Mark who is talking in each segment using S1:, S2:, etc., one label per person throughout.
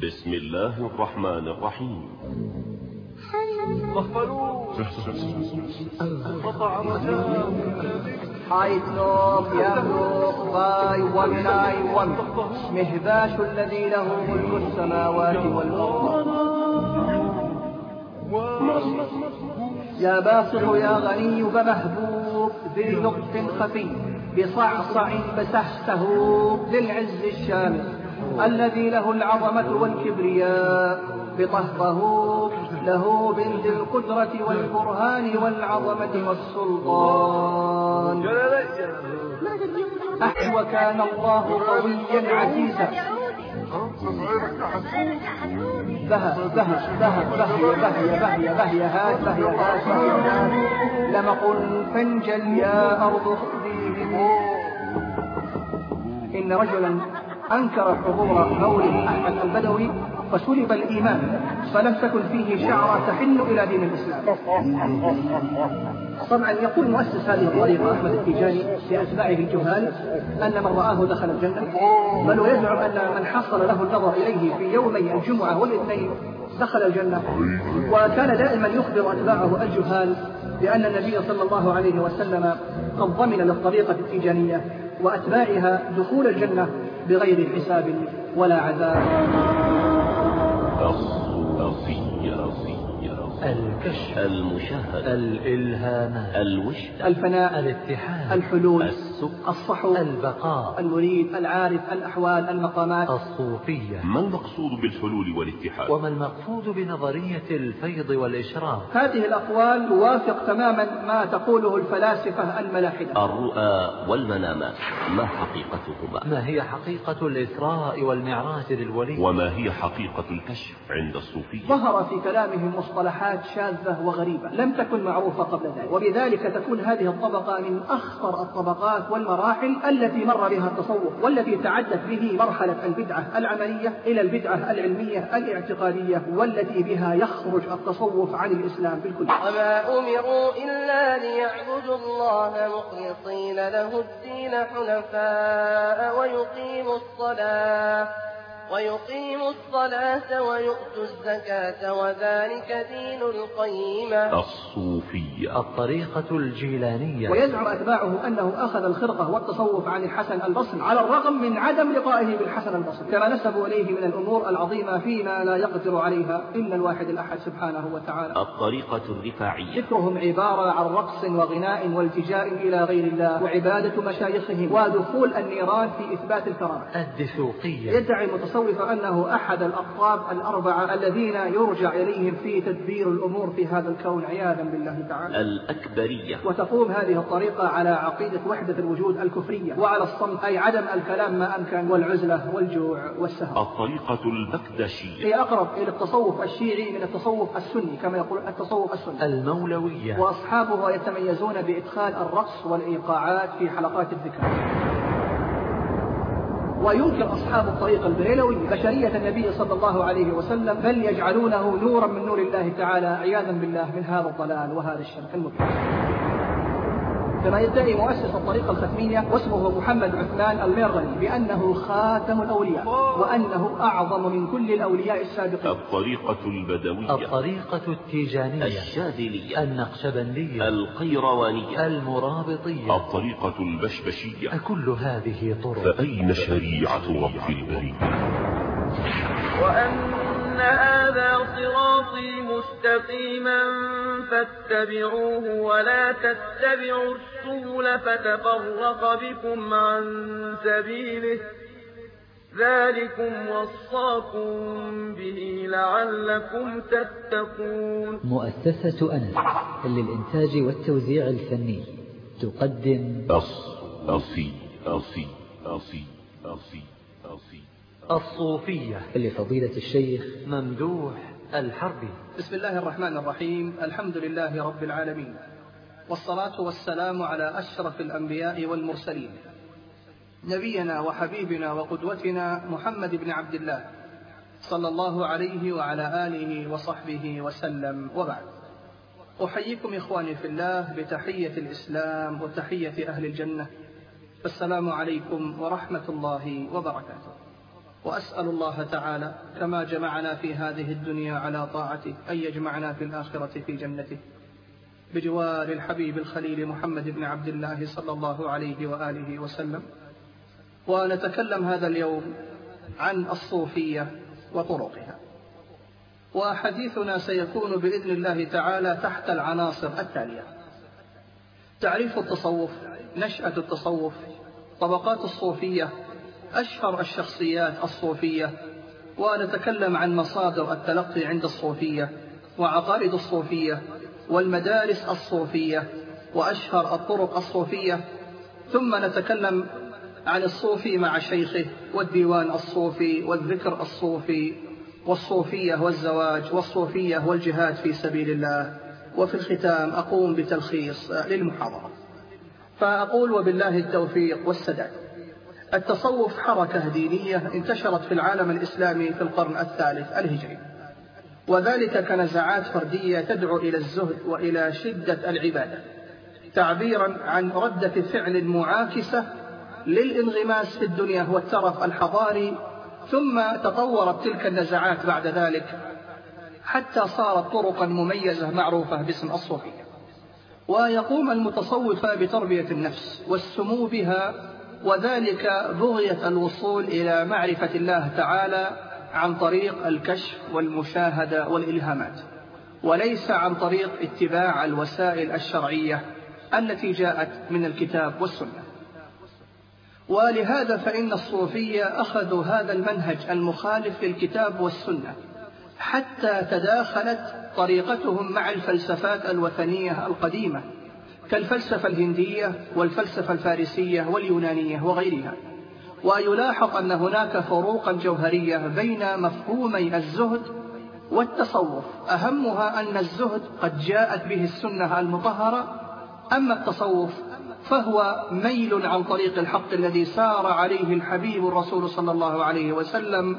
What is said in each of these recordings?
S1: بسم الله الرحمن الرحيم.
S2: غفلوا قطع رجاء
S3: حيث يملك مهباش الذي له ملك السماوات والأرض يا باسط يا غني بمهبوب ذي لطف خفي بصعصع بسحته للعز الشامل الذي له العظمة والكبرياء بطهره له بنت القدرة والبرهان والعظمة والسلطان. أح وكان الله قويا عزيزا. بهى بهى بهي بهي بهي بهي هاد بهي هاد بهي هاد لم قل فانجل يا أرض خذيه إن رجلا أنكر حضور مولد أحمد البدوي فسلب الإيمان فلم تكن فيه شعرة تحن إلى دين الإسلام. طبعا يقول مؤسس هذه الطريقة أحمد التيجاني لأتباعه الجهال أن من رآه دخل الجنة بل ويزعم أن من حصل له النظر إليه في يومي الجمعة والاثنين دخل الجنة. وكان دائما يخبر أتباعه الجهال بأن النبي صلى الله عليه وسلم قد ضمن للطريقة التيجانية وأتباعها دخول الجنة بغير حساب ولا عذاب.
S4: الكشف
S1: المشاهدة
S4: الإلهامات
S1: الوشدة
S3: الفناء
S4: الاتحاد
S3: الحلول
S1: السب
S3: الصحو
S4: البقاء.
S3: المريد العارف الأحوال المقامات.
S4: الصوفية.
S1: ما المقصود بالحلول والاتحاد؟
S4: وما المقصود بنظرية الفيض والإشراق
S3: هذه الأقوال توافق تماما ما تقوله الفلاسفة الملاحدة.
S1: الرؤى والمنامات ما حقيقتهما؟
S4: ما هي حقيقة الإسراء والمعراج للولي؟
S1: وما هي حقيقة الكشف عند الصوفية؟
S3: ظهر في كلامهم مصطلحات شاذة وغريبة لم تكن معروفة قبل ذلك وبذلك تكون هذه الطبقة من أخطر الطبقات والمراحل التي مر بها التصوف والتي تعدت به مرحلة البدعة العملية إلى البدعة العلمية الاعتقادية والتي بها يخرج التصوف عن الإسلام بالكل
S5: وما أمروا إلا ليعبدوا الله مخلصين له الدين حنفاء ويقيموا الصلاة. ويقيموا الصلاة ويؤتوا الزكاة وذلك دين القيمة
S1: الصوفية.
S4: الطريقة الجيلانية.
S3: ويزعم أتباعه أنه أخذ الخرقة والتصوف عن الحسن البصري على الرغم من عدم لقائه بالحسن البصري. كما نسبوا إليه من الأمور العظيمة فيما لا يقدر عليها إلا الواحد الأحد سبحانه وتعالى.
S1: الطريقة الرفاعية
S3: ذكرهم عبارة عن رقص وغناء والتجاء إلى غير الله وعبادة مشايخهم ودخول النيران في إثبات الكرامة.
S4: الدسوقية
S3: يدعي المتصوفة أنه أحد الأقطاب الأربعة الذين يرجع إليهم في تدبير الأمور في هذا الكون عياذا بالله تعالى.
S1: الأكبرية.
S3: وتقوم هذه الطريقة على عقيدة وحدة الوجود الكفرية. وعلى الصمت أي عدم الكلام ما أمكن والعزلة والجوع والسهر
S1: الطريقة البكدشية
S3: هي أقرب إلى التصوف الشيعي من التصوف السني كما يقول التصوف السني.
S4: المولوية.
S3: وأصحابها يتميزون بإدخال الرقص والإيقاعات في حلقات الذكر وينكر أصحاب الطريقة البريلوية بشرية النبي صلى الله عليه وسلم بل يجعلونه نورا من نور الله تعالى عياذا بالله من هذا الضلال وهذا الشرك المطلق كما يدعي مؤسس الطريقة الختمية واسمه محمد عثمان الميرغني بأنه خاتم الأولياء وأنه أعظم من كل الأولياء السابقين.
S1: الطريقة البدوية.
S4: الطريقة التيجانية.
S1: الشاذلية.
S4: النقشبندية.
S1: القيروانية.
S4: المرابطية.
S1: الطريقة البشبشية.
S4: كل هذه طرق.
S1: فأين شريعة رب البرية
S2: وأن هذا صراطي مستقيما فاتبعوه ولا تتبعوا السبل فتفرق بكم عن سبيله ذلكم وصاكم به لعلكم تتقون
S6: مؤسسة أنس للإنتاج والتوزيع الفني. تقدم.
S1: أص أصي أصي أصي أصي أصي.
S4: الصوفية.
S6: لفضيلة الشيخ
S4: ممدوح الحربي.
S3: بسم الله الرحمن الرحيم. الحمد لله رب العالمين. والصلاة والسلام على أشرف الأنبياء والمرسلين. نبينا وحبيبنا وقدوتنا محمد بن عبد الله صلى الله عليه وعلى آله وصحبه وسلم. وبعد. أحييكم إخواني في الله بتحية الإسلام وتحية أهل الجنة. السلام عليكم ورحمة الله وبركاته. وأسأل الله تعالى كما جمعنا في هذه الدنيا على طاعته أن يجمعنا في الآخرة في جنته. بجوار الحبيب الخليل محمد بن عبد الله صلى الله عليه وآله وسلم. ونتكلم هذا اليوم عن الصوفية وطرقها. وحديثنا سيكون بإذن الله تعالى تحت العناصر التالية. تعريف التصوف نشأة التصوف طبقات الصوفية أشهر الشخصيات الصوفية ونتكلم عن مصادر التلقي عند الصوفية وعقائد الصوفية والمدارس الصوفية وأشهر الطرق الصوفية. ثم نتكلم عن الصوفي مع شيخه والديوان الصوفي والذكر الصوفي والصوفية والزواج والصوفية والجهاد في سبيل الله. وفي الختام أقوم بتلخيص للمحاضرة. فأقول وبالله التوفيق والسداد. التصوف حركة دينية انتشرت في العالم الإسلامي في القرن الثالث الهجري. وذلك كنزعات فردية تدعو إلى الزهد وإلى شدة العبادة تعبيرا عن ردة فعل معاكسة للانغماس في الدنيا والترف الحضاري ثم تطورت تلك النزعات بعد ذلك حتى صارت طرقا مميزة معروفة باسم الصوفية. ويقوم المتصوفة بتربية النفس والسمو بها وذلك بغية الوصول إلى معرفة الله تعالى عن طريق الكشف والمشاهدة والإلهامات وليس عن طريق اتباع الوسائل الشرعية التي جاءت من الكتاب والسنة. ولهذا فإن الصوفية أخذوا هذا المنهج المخالف للكتاب والسنة حتى تداخلت طريقتهم مع الفلسفات الوثنية القديمة كالفلسفة الهندية والفلسفة الفارسية واليونانية وغيرها. ويلاحظ أن هناك فروقا جوهرية بين مفهومي الزهد والتصوف. أهمها أن الزهد قد جاءت به السنة المطهرة أما التصوف فهو ميل عن طريق الحق الذي سار عليه الحبيب الرسول صلى الله عليه وسلم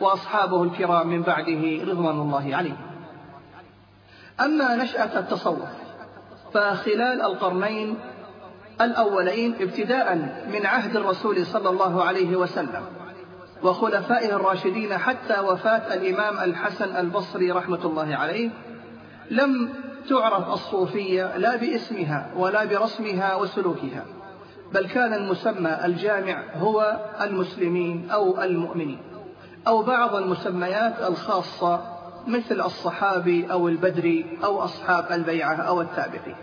S3: وأصحابه الكرام من بعده رضوان الله عليه. أما نشأة التصوف فخلال القرنين الأولين ابتداء من عهد الرسول صلى الله عليه وسلم وخلفائه الراشدين حتى وفاة الإمام الحسن البصري رحمة الله عليه لم تعرف الصوفية لا باسمها ولا برسمها وسلوكها بل كان المسمى الجامع هو المسلمين أو المؤمنين أو بعض المسميات الخاصة مثل الصحابي أو البدري أو أصحاب البيعة أو التابعي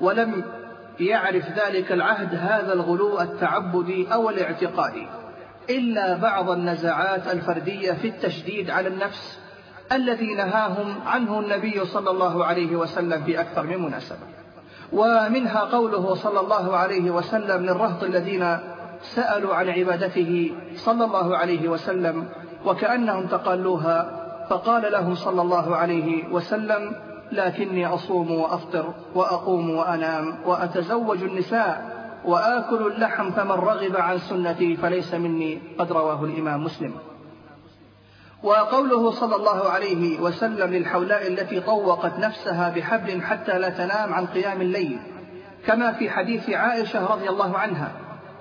S3: ولم يعرف ذلك العهد هذا الغلو التعبدي أو الاعتقادي. إلا بعض النزعات الفردية في التشديد على النفس الذي نهاهم عنه النبي صلى الله عليه وسلم في أكثر من مناسبة. ومنها قوله صلى الله عليه وسلم للرهط الذين سألوا عن عبادته صلى الله عليه وسلم وكأنهم تقالوها فقال لهم صلى الله عليه وسلم لكني أصوم وأفطر وأقوم وأنام وأتزوج النساء وآكل اللحم فمن رغب عن سنتي فليس مني قد رواه الإمام مسلم. وقوله صلى الله عليه وسلم للحولاء التي طوقت نفسها بحبل حتى لا تنام عن قيام الليل كما في حديث عائشة رضي الله عنها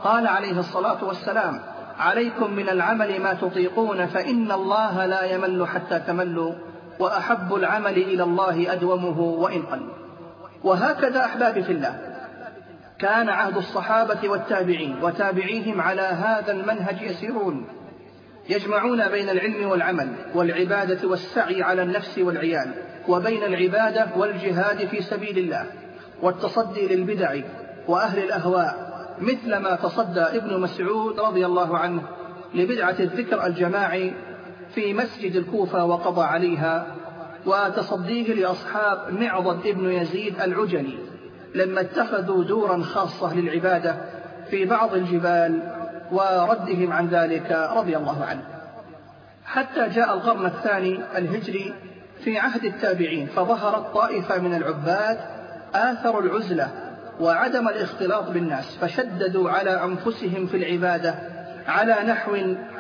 S3: قال عليه الصلاة والسلام عليكم من العمل ما تطيقون فإن الله لا يمل حتى تملوا وأحب العمل إلى الله أدومه وإن قل. وهكذا أحبابي في الله. كان عهد الصحابة والتابعين وتابعيهم على هذا المنهج يسيرون. يجمعون بين العلم والعمل والعبادة والسعي على النفس والعيال وبين العبادة والجهاد في سبيل الله والتصدي للبدع وأهل الأهواء مثل ما تصدى ابن مسعود رضي الله عنه لبدعة الذكر الجماعي في مسجد الكوفة وقضى عليها وتصديه لأصحاب معضد ابن يزيد العجلي لما اتخذوا دورا خاصة للعبادة في بعض الجبال وردهم عن ذلك رضي الله عنه. حتى جاء القرن الثاني الهجري في عهد التابعين فظهرت طائفة من العباد آثروا العزلة وعدم الاختلاط بالناس فشددوا على أنفسهم في العبادة على نحو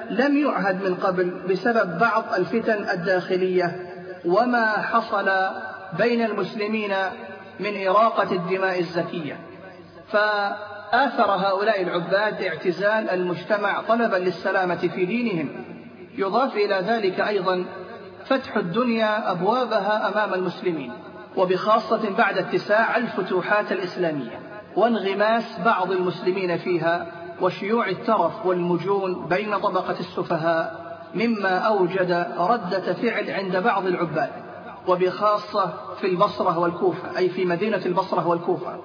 S3: لم يعهد من قبل بسبب بعض الفتن الداخلية وما حصل بين المسلمين من إراقة الدماء الزكية. آثر هؤلاء العباد اعتزال المجتمع طلبا للسلامة في دينهم. يضاف إلى ذلك أيضا فتح الدنيا أبوابها أمام المسلمين. وبخاصة بعد اتساع الفتوحات الإسلامية وانغماس بعض المسلمين فيها وشيوع الترف والمجون بين طبقة السفهاء مما أوجد ردة فعل عند بعض العباد وبخاصة في البصرة والكوفة أي في مدينة البصرة والكوفة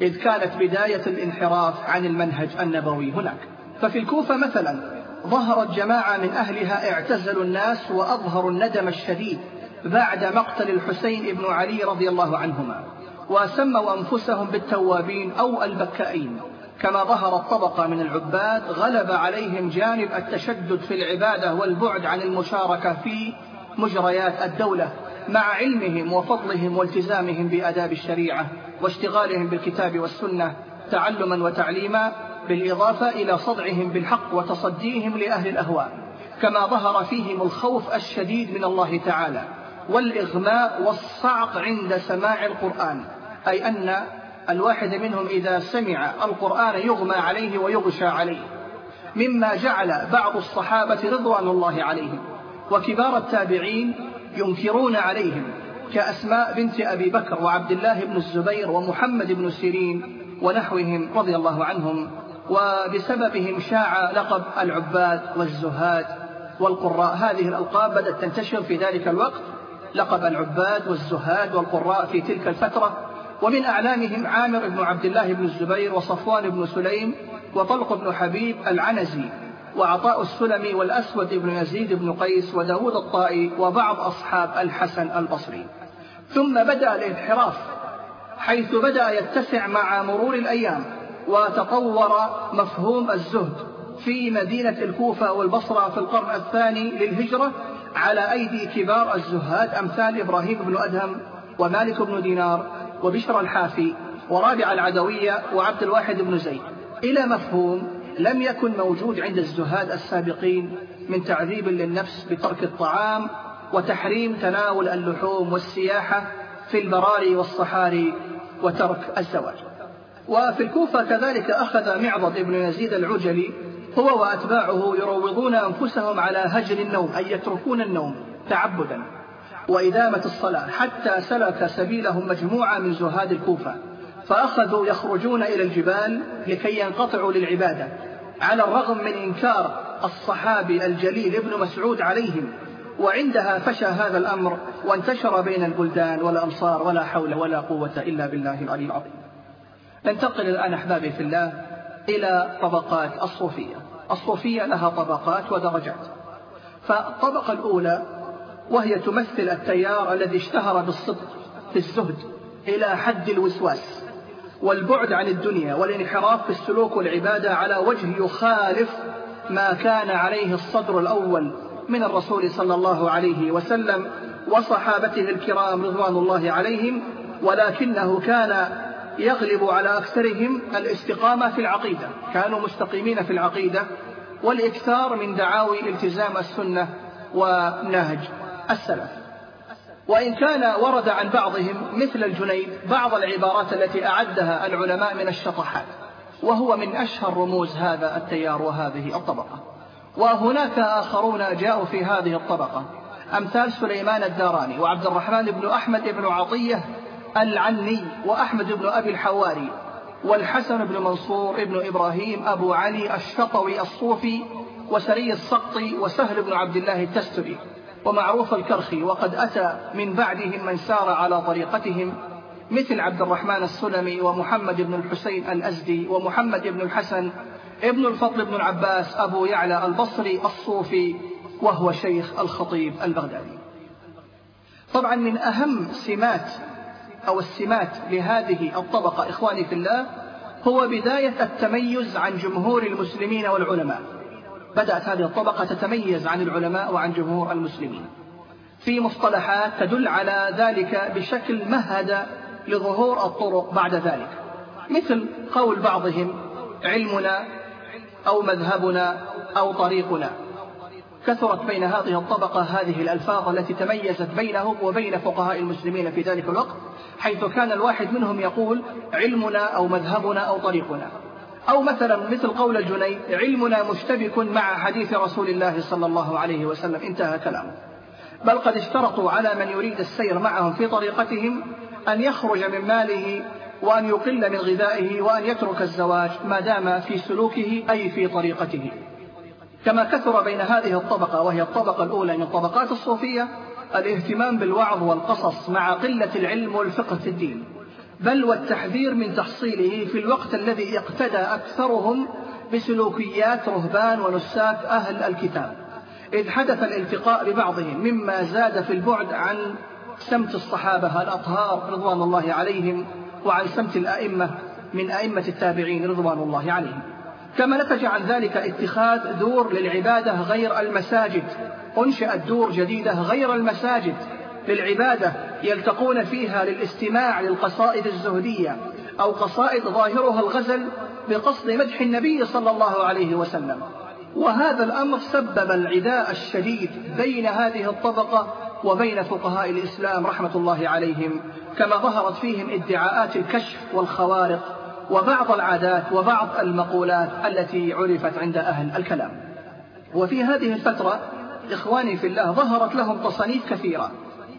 S3: إذ كانت بداية الانحراف عن المنهج النبوي هناك. ففي الكوفة مثلا ظهرت جماعة من أهلها اعتزلوا الناس وأظهروا الندم الشديد بعد مقتل الحسين بن علي رضي الله عنهما وسموا أنفسهم بالتوابين أو البكائين. كما ظهرت طبقة من العباد غلب عليهم جانب التشدد في العبادة والبعد عن المشاركة في مجريات الدولة مع علمهم وفضلهم والتزامهم بآداب الشريعة واشتغالهم بالكتاب والسنة تعلما وتعليما بالإضافة إلى صدعهم بالحق وتصديهم لأهل الأهواء. كما ظهر فيهم الخوف الشديد من الله تعالى. والإغماء والصعق عند سماع القرآن أي أن الواحد منهم إذا سمع القرآن يغمى عليه ويغشى عليه. مما جعل بعض الصحابة رضوان الله عليهم وكبار التابعين ينكرون عليهم كأسماء بنت أبي بكر وعبد الله بن الزبير ومحمد بن سيرين ونحوهم رضي الله عنهم وبسببهم شاع لقب العباد والزهاد والقراء. هذه الألقاب بدأت تنتشر في ذلك الوقت لقب العباد والزهاد والقراء في تلك الفترة ومن أعلامهم عامر بن عبد الله بن الزبير وصفوان بن سليم وطلق بن حبيب العنزي وعطاء السلمي والأسود بن يزيد بن قيس وداود الطائي وبعض أصحاب الحسن البصري. ثم بدأ الانحراف حيث بدأ يتسع مع مرور الأيام وتطور مفهوم الزهد في مدينة الكوفة والبصرة في القرن الثاني للهجرة على أيدي كبار الزهاد أمثال إبراهيم بن أدهم ومالك بن دينار وبشر الحافي ورابع العدوية وعبد الواحد بن زيد. إلى مفهوم لم يكن موجود عند الزهاد السابقين من تعذيب للنفس بترك الطعام وتحريم تناول اللحوم والسياحة في البراري والصحاري وترك الزواج. وفي الكوفة كذلك أخذ معضد بن يزيد العجلي هو وأتباعه يروضون أنفسهم على هجر النوم أي يتركون النوم تعبدا. وإدامة الصلاة حتى سلك سبيلهم مجموعة من زهاد الكوفة فأخذوا يخرجون إلى الجبال لكي ينقطعوا للعبادة على الرغم من إنكار الصحابي الجليل ابن مسعود عليهم. وعندها فشى هذا الأمر وانتشر بين البلدان والأمصار ولا حول ولا قوة إلا بالله العلي العظيم. ننتقل الآن أحبابي في الله. إلى طبقات الصوفية. الصوفية لها طبقات ودرجات. فالطبقة الأولى وهي تمثل التيار الذي اشتهر بالصدق في الزهد إلى حد الوسواس والبعد عن الدنيا والانحراف في السلوك والعبادة على وجه يخالف ما كان عليه الصدر الأول من الرسول صلى الله عليه وسلم وصحابته الكرام رضوان الله عليهم ولكنه كان يغلب على أكثرهم الاستقامة في العقيدة. كانوا مستقيمين في العقيدة والإكثار من دعاوي التزام السنة ونهج السلف. وإن كان ورد عن بعضهم مثل الجنيد بعض العبارات التي أعدها العلماء من الشطحات وهو من أشهر رموز هذا التيار وهذه الطبقة. وهناك آخرون جاءوا في هذه الطبقة أمثال سليمان الداراني وعبد الرحمن بن أحمد بن عطية العني وأحمد بن أبي الحواري والحسن بن منصور بن إبراهيم أبو علي الشطوي الصوفي وسري السقطي وسهل بن عبد الله التستري ومعروف الكرخي وقد أتى من بعدهم من سار على طريقتهم مثل عبد الرحمن السلمي ومحمد بن الحسين الأزدي ومحمد بن الحسن ابن الفضل بن العباس أبو يعلى البصري الصوفي وهو شيخ الخطيب البغدادي. طبعا من أهم سمات أو السمات لهذه الطبقة إخواني في الله هو بداية التميز عن جمهور المسلمين والعلماء. بدأت هذه الطبقة تتميز عن العلماء وعن جمهور المسلمين. في مصطلحات تدل على ذلك بشكل مهد لظهور الطرق بعد ذلك. مثل قول بعضهم علمنا أو مذهبنا أو طريقنا. كثرت بين هذه الطبقة هذه الألفاظ التي تميزت بينهم وبين فقهاء المسلمين في ذلك الوقت حيث كان الواحد منهم يقول علمنا أو مذهبنا أو طريقنا. أو مثلا مثل قول الجنيد علمنا مشتبك مع حديث رسول الله صلى الله عليه وسلم. انتهى كلامه. بل قد اشترطوا على من يريد السير معهم في طريقتهم أن يخرج من ماله وأن يقل من غذائه وأن يترك الزواج ما دام في سلوكه أي في طريقته. كما كثر بين هذه الطبقة وهي الطبقة الأولى من طبقات الصوفية الاهتمام بالوعظ والقصص مع قلة العلم والفقه في الدين. بل والتحذير من تحصيله في الوقت الذي اقتدى أكثرهم بسلوكيات رهبان ونساك أهل الكتاب. إذ حدث الالتقاء ببعضهم مما زاد في البعد عن سمت الصحابة الأطهار رضوان الله عليهم وعن سمت الأئمة من أئمة التابعين رضوان الله عليهم. كما نتج عن ذلك اتخاذ دور للعبادة غير المساجد. أنشأت دور جديدة غير المساجد. للعبادة يلتقون فيها للاستماع للقصائد الزهدية أو قصائد ظاهرها الغزل بقصد مدح النبي صلى الله عليه وسلم. وهذا الأمر سبب العداء الشديد بين هذه الطبقة وبين فقهاء الإسلام رحمة الله عليهم كما ظهرت فيهم ادعاءات الكشف والخوارق وبعض العادات وبعض المقولات التي عرفت عند أهل الكلام. وفي هذه الفترة إخواني في الله ظهرت لهم تصانيف كثيرة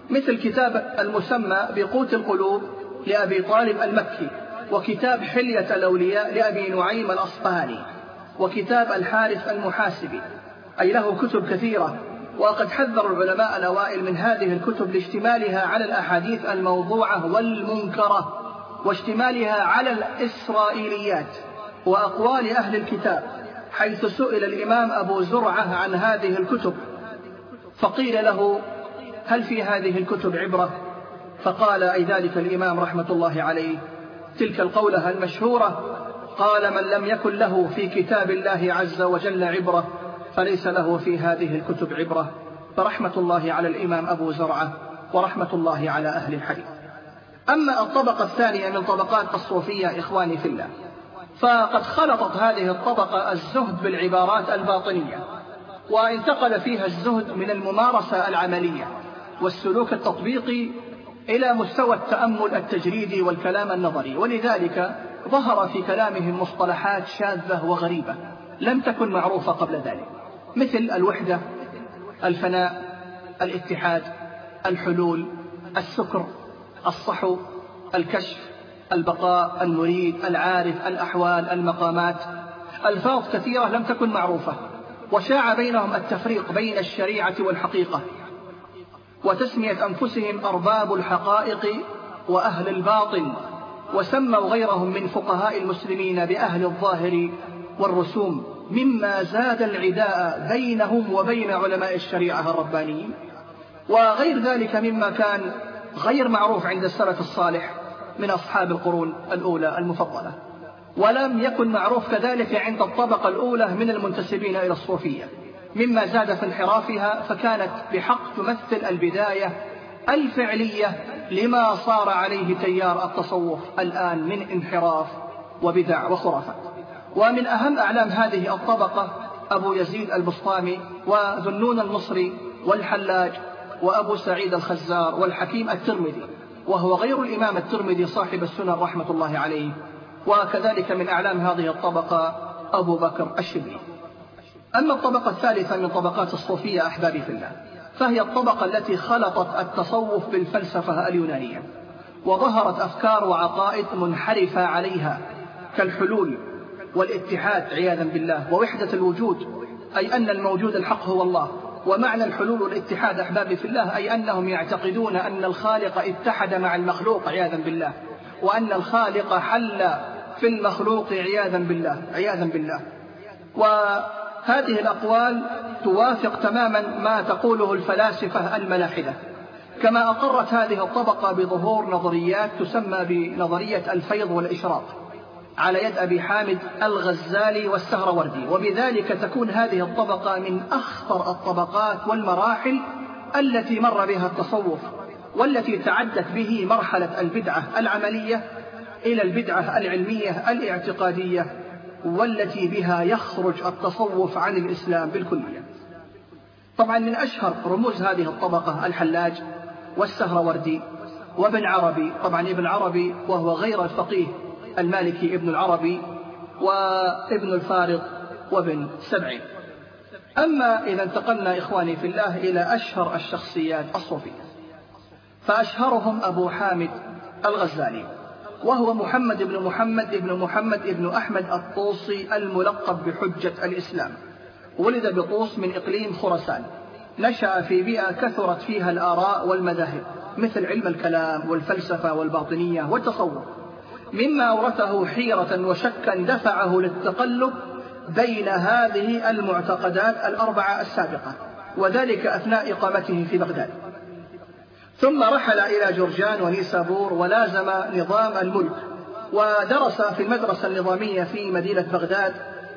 S3: مثل كتاب المسمى بقوت القلوب لأبي طالب المكي وكتاب حلية الأولياء لأبي نعيم الأصفهاني وكتاب الحارث المحاسبي. أي له كتب كثيرة وقد حذر العلماء الأوائل من هذه الكتب لاشتمالها على الأحاديث الموضوعة والمنكرة. واشتمالها على الإسرائيليات وأقوال أهل الكتاب حيث سئل الإمام أبو زرعة عن هذه الكتب. فقيل له هل في هذه الكتب عبرة؟ فقال أي ذلك الإمام رحمة الله عليه. تلك القولة المشهورة قال من لم يكن له في كتاب الله عز وجل عبرة فليس له في هذه الكتب عبرة. فرحمة الله على الإمام أبو زرعة ورحمة الله على أهل الحديث أما الطبقة الثانية من طبقات الصوفية إخواني في الله فقد خلطت هذه الطبقة الزهد بالعبارات الباطنية وانتقل فيها الزهد من الممارسة العملية والسلوك التطبيقي إلى مستوى التأمل التجريدي والكلام النظري. ولذلك ظهر في كلامهم مصطلحات شاذة وغريبة لم تكن معروفة قبل ذلك مثل الوحدة الفناء الاتحاد الحلول السكر. الصحو الكشف البقاء المريد العارف الأحوال المقامات. ألفاظ كثيرة لم تكن معروفة وشاع بينهم التفريق بين الشريعة والحقيقة. وتسمية أنفسهم أرباب الحقائق وأهل الباطن وسموا غيرهم من فقهاء المسلمين بأهل الظاهر والرسوم مما زاد العداء بينهم وبين علماء الشريعة الربانيين. وغير ذلك مما كان غير معروف عند السلف الصالح من أصحاب القرون الأولى المفضلة ولم يكن معروف كذلك عند الطبقة الأولى من المنتسبين إلى الصوفية. مما زاد في انحرافها فكانت بحق تمثل البداية الفعلية لما صار عليه تيار التصوف الآن من انحراف وبدع وخرافات ومن أهم أعلام هذه الطبقة أبو يزيد البسطامي وذنون المصري والحلاج وأبو سعيد الخزار والحكيم الترمذي وهو غير الإمام الترمذي صاحب السنن رحمة الله عليه وكذلك من أعلام هذه الطبقة أبو بكر الشبلي أما الطبقة الثالثة من طبقات الصوفية أحبابي في الله فهي الطبقة التي خلطت التصوف بالفلسفة اليونانية وظهرت أفكار وعقائد منحرفة عليها كالحلول والاتحاد عياذا بالله ووحدة الوجود أي أن الموجود الحق هو الله. ومعنى الحلول والاتحاد أحبابي في الله أي أنهم يعتقدون أن الخالق اتحد مع المخلوق عياذا بالله. وأن الخالق حل في المخلوق عياذا بالله عياذا بالله. وهذه الأقوال توافق تماما ما تقوله الفلاسفة الملاحدة. كما أقرت هذه الطبقة بظهور نظريات تسمى بنظرية الفيض والإشراق. على يد أبي حامد الغزالي والسهروردي. وبذلك تكون هذه الطبقة من أخطر الطبقات والمراحل التي مر بها التصوف والتي تعدت به مرحلة البدعة العملية إلى البدعة العلمية الاعتقادية والتي بها يخرج التصوف عن الإسلام بالكلية. طبعا من أشهر رموز هذه الطبقة الحلاج والسهروردي وابن عربي. طبعا ابن عربي وهو غير الفقيه. المالكي ابن العربي وابن الفارض وابن سبعين أما إذا انتقلنا إخواني في الله إلى أشهر الشخصيات الصوفية فأشهرهم أبو حامد الغزالي وهو محمد بن محمد بن محمد بن أحمد الطوسي الملقب بحجة الإسلام. ولد بطوس من إقليم خراسان. نشأ في بيئة كثرت فيها الآراء والمذاهب مثل علم الكلام والفلسفة والباطنية والتصوف. مما أورثه حيرة وشكا دفعه للتقلب بين هذه المعتقدات الأربعة السابقة وذلك أثناء إقامته في بغداد. ثم رحل إلى جرجان ونيسابور ولازم نظام الملك ودرس في المدرسة النظامية في مدينة بغداد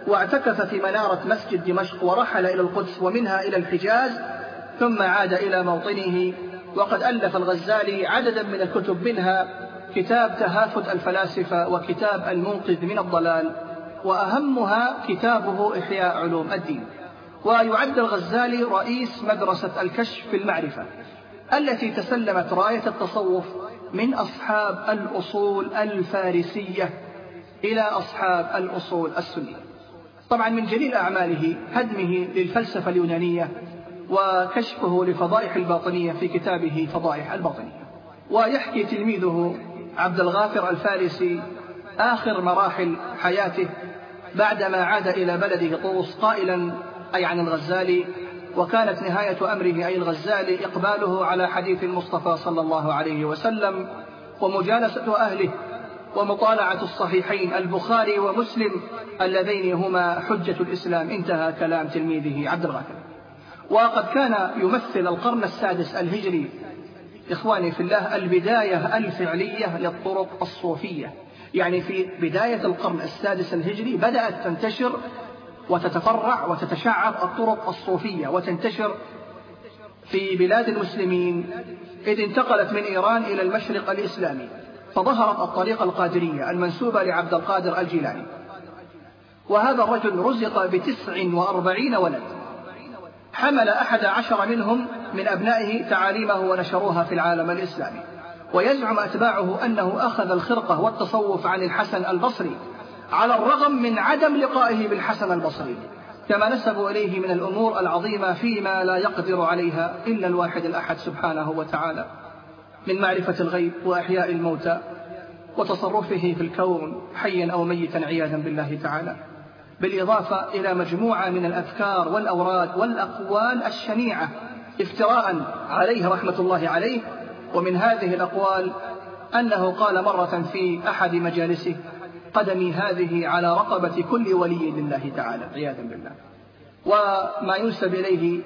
S3: واعتكف في منارة مسجد دمشق ورحل إلى القدس ومنها إلى الحجاز ثم عاد إلى موطنه وقد ألف الغزالي عددا من الكتب منها كتاب تهافت الفلاسفة وكتاب المنقذ من الضلال وأهمها كتابه إحياء علوم الدين. ويعد الغزالي رئيس مدرسة الكشف في المعرفة التي تسلمت راية التصوف من أصحاب الأصول الفارسية إلى أصحاب الأصول السنية. طبعا من جليل أعماله هدمه للفلسفة اليونانية وكشفه لفضائح الباطنية في كتابه فضائح الباطنية. ويحكي تلميذه عبد الغافر الفارسي آخر مراحل حياته بعدما عاد إلى بلده طوس قائلا أي عن الغزالي وكانت نهاية أمره أي الغزالي إقباله على حديث المصطفى صلى الله عليه وسلم ومجالسة أهله ومطالعة الصحيحين البخاري ومسلم اللذين هما حجة الإسلام. انتهى كلام تلميذه عبد الغافر. وقد كان يمثل القرن السادس الهجري إخواني في الله البداية الفعلية للطرق الصوفية. يعني في بداية القرن السادس الهجري بدأت تنتشر وتتفرع وتتشعب الطرق الصوفية وتنتشر في بلاد المسلمين إذ انتقلت من إيران إلى المشرق الإسلامي. فظهرت الطريقة القادرية المنسوبة لعبد القادر الجيلاني. وهذا الرجل رزق بتسع وأربعين ولد. حمل أحد عشر منهم من أبنائه تعاليمه ونشروها في العالم الإسلامي. ويزعم أتباعه أنه أخذ الخرقة والتصوف عن الحسن البصري على الرغم من عدم لقائه بالحسن البصري كما نسبوا إليه من الأمور العظيمة فيما لا يقدر عليها إلا الواحد الأحد سبحانه وتعالى من معرفة الغيب وأحياء الموتى وتصرفه في الكون حيا أو ميتا عياذا بالله تعالى. بالإضافة إلى مجموعة من الأذكار والأوراد والأقوال الشنيعة افتراء عليه رحمة الله عليه ومن هذه الأقوال أنه قال مرة في أحد مجالسه قدمي هذه على رقبة كل ولي لله تعالى عياذا بالله. وما ينسب إليه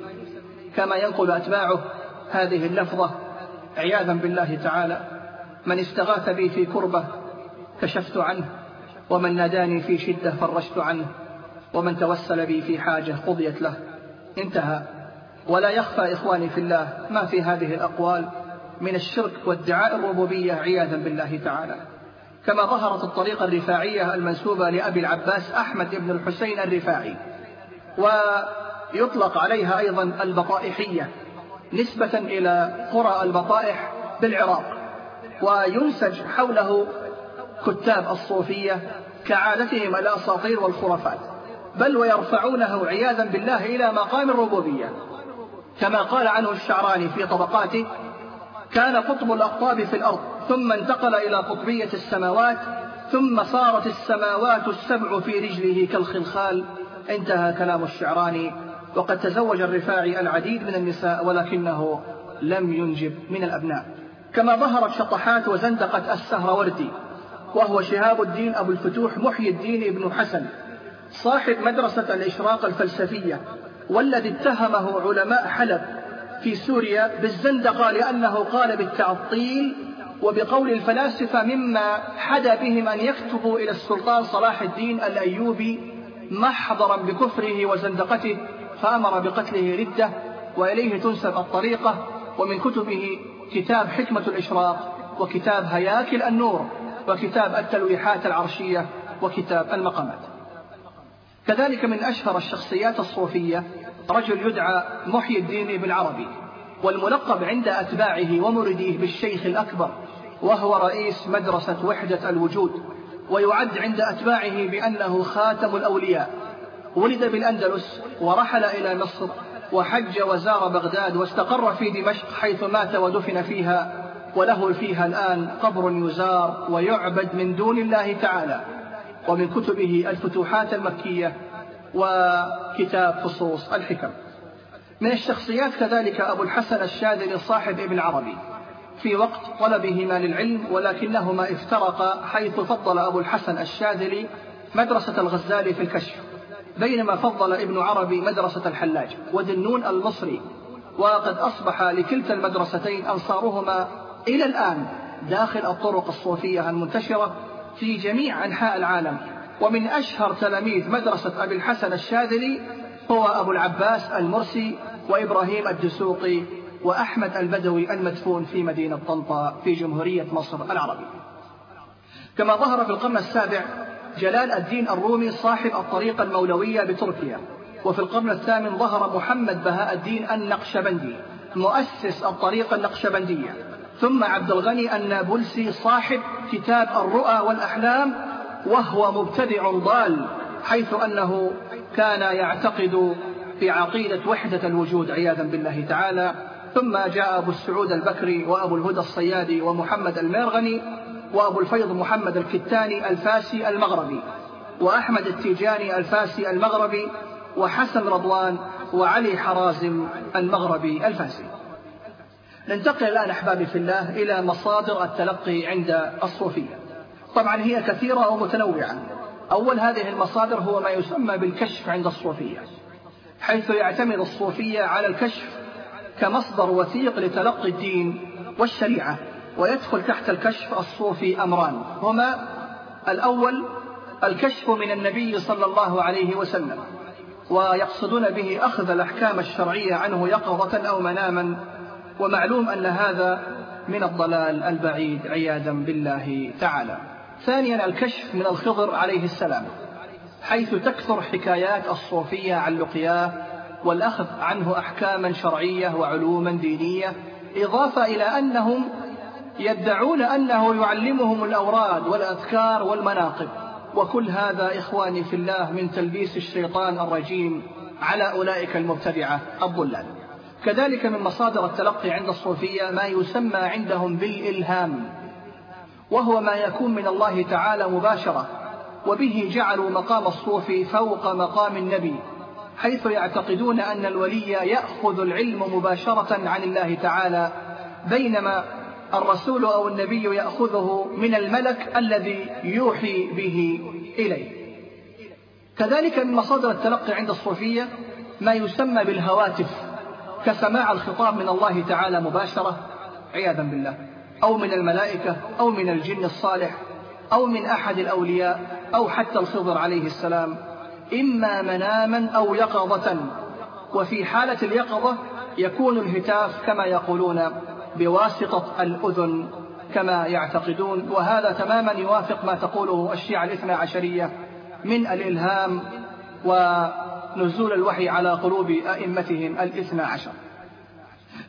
S3: كما ينقل أتباعه هذه اللفظة عياذا بالله تعالى من استغاث بي في كربة كشفت عنه ومن ناداني في شدة فرجت عنه ومن توسل بي في حاجة قضيت له. انتهى. ولا يخفى إخواني في الله ما في هذه الأقوال من الشرك وادعاء الربوبية عياذا بالله تعالى. كما ظهرت الطريقة الرفاعية المنسوبة لأبي العباس أحمد بن الحسين الرفاعي. ويطلق عليها أيضا البطائحية نسبة إلى قرى البطائح بالعراق. وينسج حوله كتاب الصوفية كعادتهم الأساطير والخرافات. بل ويرفعونه عياذا بالله إلى مقام الربوبية. كما قال عنه الشعراني في طبقاته كان قطب الأقطاب في الأرض ثم انتقل إلى قطبية السماوات ثم صارت السماوات السبع في رجله كالخلخال. انتهى كلام الشعراني وقد تزوج الرفاعي العديد من النساء ولكنه لم ينجب من الأبناء. كما ظهرت شطحات وزندقة السهروردي وهو شهاب الدين أبو الفتوح محي الدين ابن حسن. صاحب مدرسة الإشراق الفلسفية والذي اتهمه علماء حلب في سوريا بالزندقة لأنه قال بالتعطيل وبقول الفلاسفة مما حدا بهم أن يكتبوا إلى السلطان صلاح الدين الأيوبي محضرا بكفره وزندقته فأمر بقتله ردة وإليه تنسب الطريقة ومن كتبه كتاب حكمة الإشراق وكتاب هياكل النور وكتاب التلويحات العرشية وكتاب المقامات. كذلك من أشهر الشخصيات الصوفية رجل يدعى محي الدين ابن عربي والملقب عند أتباعه ومريديه بالشيخ الأكبر وهو رئيس مدرسة وحدة الوجود ويعد عند أتباعه بأنه خاتم الأولياء. ولد بالأندلس ورحل إلى مصر وحج وزار بغداد واستقر في دمشق حيث مات ودفن فيها وله فيها الآن قبر يزار ويعبد من دون الله تعالى. ومن كتبه الفتوحات المكية وكتاب فصوص الحكم. من الشخصيات كذلك أبو الحسن الشاذلي صاحب ابن عربي. في وقت طلبهما للعلم ولكنهما افترقا حيث فضل أبو الحسن الشاذلي مدرسة الغزالي في الكشف بينما فضل ابن عربي مدرسة الحلاج. ودنون المصري وقد أصبح لكلتا المدرستين أنصارهما إلى الآن داخل الطرق الصوفية المنتشرة في جميع أنحاء العالم. ومن أشهر تلاميذ مدرسة أبي الحسن الشاذلي هو أبو العباس المرسي وإبراهيم الدسوقي وأحمد البدوي المدفون في مدينة طنطا في جمهورية مصر العربية. كما ظهر في القرن السابع جلال الدين الرومي صاحب الطريقة المولوية بتركيا. وفي القرن الثامن ظهر محمد بهاء الدين النقشبندي مؤسس الطريقة النقشبندية. ثم عبد الغني النابلسي صاحب كتاب الرؤى والأحلام وهو مبتدع ضال حيث أنه كان يعتقد في عقيدة وحدة الوجود عياذا بالله تعالى. ثم جاء أبو السعود البكري وأبو الهدى الصيادي ومحمد الميرغني وأبو الفيض محمد الكتاني الفاسي المغربي وأحمد التيجاني الفاسي المغربي وحسن رضوان وعلي حرازم المغربي الفاسي. ننتقل الآن أحبابي في الله إلى مصادر التلقي عند الصوفية. طبعا هي كثيرة ومتنوعة. أول هذه المصادر هو ما يسمى بالكشف عند الصوفية حيث يعتمد الصوفية على الكشف كمصدر وثيق لتلقي الدين والشريعة ويدخل تحت الكشف الصوفي أمران. هما الأول الكشف من النبي صلى الله عليه وسلم ويقصدون به أخذ الأحكام الشرعية عنه يقظة أو مناما ومعلوم أن هذا من الضلال البعيد عياذا بالله تعالى. ثانيا الكشف من الخضر عليه السلام حيث تكثر حكايات الصوفية عن لقياه والأخذ عنه أحكاما شرعية وعلوما دينية إضافة إلى أنهم يدعون أنه يعلمهم الأوراد والأذكار والمناقب. وكل هذا إخواني في الله من تلبيس الشيطان الرجيم على أولئك المبتدعة الضلال. كذلك من مصادر التلقي عند الصوفية ما يسمى عندهم بالإلهام وهو ما يكون من الله تعالى مباشرة وبه جعلوا مقام الصوفي فوق مقام النبي حيث يعتقدون أن الولي يأخذ العلم مباشرة عن الله تعالى بينما الرسول أو النبي يأخذه من الملك الذي يوحي به إليه. كذلك من مصادر التلقي عند الصوفية ما يسمى بالهواتف. كسماع الخطاب من الله تعالى مباشرة عياذا بالله أو من الملائكة أو من الجن الصالح أو من أحد الأولياء أو حتى الخضر عليه السلام إما مناما أو يقظة. وفي حالة اليقظة يكون الهتاف كما يقولون بواسطة الأذن كما يعتقدون. وهذا تماما يوافق ما تقوله الشيعة الاثنى عشرية من الإلهام ونزول الوحي على قلوب أئمتهم الاثنى عشر.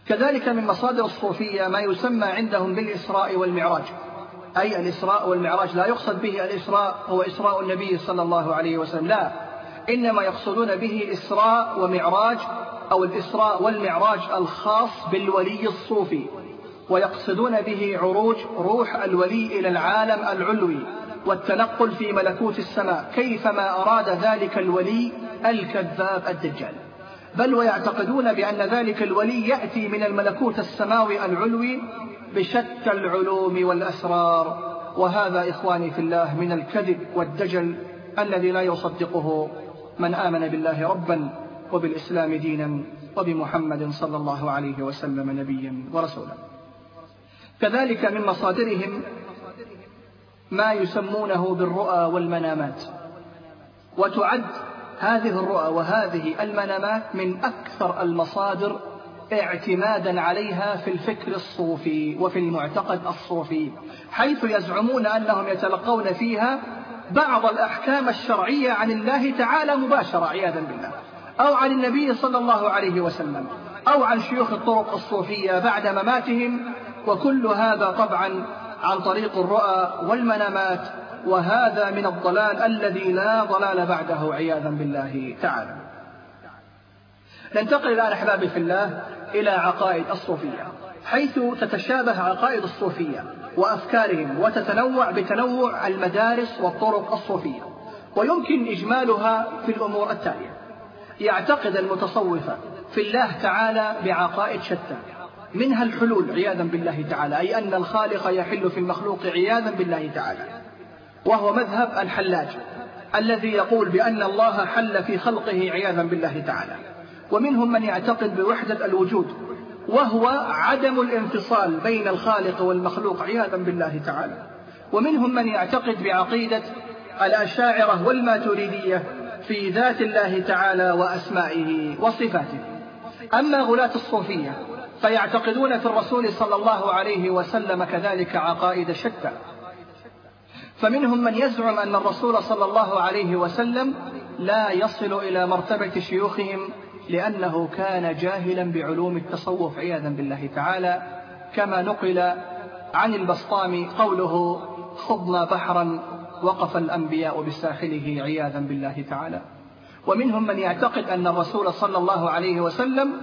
S3: كذلك من مصادر الصوفية ما يسمى عندهم بالإسراء والمعراج. أي الإسراء والمعراج لا يقصد به الإسراء هو إسراء النبي صلى الله عليه وسلم. لا إنما يقصدون به إسراء ومعراج أو الإسراء والمعراج الخاص بالولي الصوفي. ويقصدون به عروج روح الولي إلى العالم العلوي والتنقل في ملكوت السماء. كيفما أراد ذلك الولي الكذاب الدجال. بل ويعتقدون بأن ذلك الولي يأتي من الملكوت السماوي العلوي بشتى العلوم والأسرار. وهذا إخواني في الله من الكذب والدجل الذي لا يصدقه من آمن بالله ربا وبالإسلام دينا وبمحمد صلى الله عليه وسلم نبيا ورسولا. كذلك من مصادرهم ما يسمونه بالرؤى والمنامات. وتعد هذه الرؤى وهذه المنامات من أكثر المصادر اعتمادا عليها في الفكر الصوفي وفي المعتقد الصوفي حيث يزعمون أنهم يتلقون فيها بعض الأحكام الشرعية عن الله تعالى مباشرة عياذا بالله أو عن النبي صلى الله عليه وسلم أو عن شيوخ الطرق الصوفية بعد مماتهم وكل هذا طبعا عن طريق الرؤى والمنامات وهذا من الضلال الذي لا ضلال بعده عياذا بالله تعالى. ننتقل الآن أحبابي في الله إلى عقائد الصوفية. حيث تتشابه عقائد الصوفية وأفكارهم وتتنوع بتنوع المدارس والطرق الصوفية. ويمكن إجمالها في الأمور التالية. يعتقد المتصوفة في الله تعالى بعقائد شتى. منها الحلول عياذا بالله تعالى أي أن الخالق يحل في المخلوق عياذا بالله تعالى. وهو مذهب الحلاج الذي يقول بأن الله حل في خلقه عياذا بالله تعالى. ومنهم من يعتقد بوحدة الوجود وهو عدم الانفصال بين الخالق والمخلوق عياذا بالله تعالى. ومنهم من يعتقد بعقيدة الأشاعرة والماتريدية في ذات الله تعالى وأسمائه وصفاته. أما غلاة الصوفية فيعتقدون في الرسول صلى الله عليه وسلم كذلك عقائد شتى. فمنهم من يزعم أن الرسول صلى الله عليه وسلم لا يصل إلى مرتبة شيوخهم لأنه كان جاهلا بعلوم التصوف عياذا بالله تعالى. كما نقل عن البسطامي قوله خضنا بحرا وقف الأنبياء بساحله عياذا بالله تعالى. ومنهم من يعتقد أن الرسول صلى الله عليه وسلم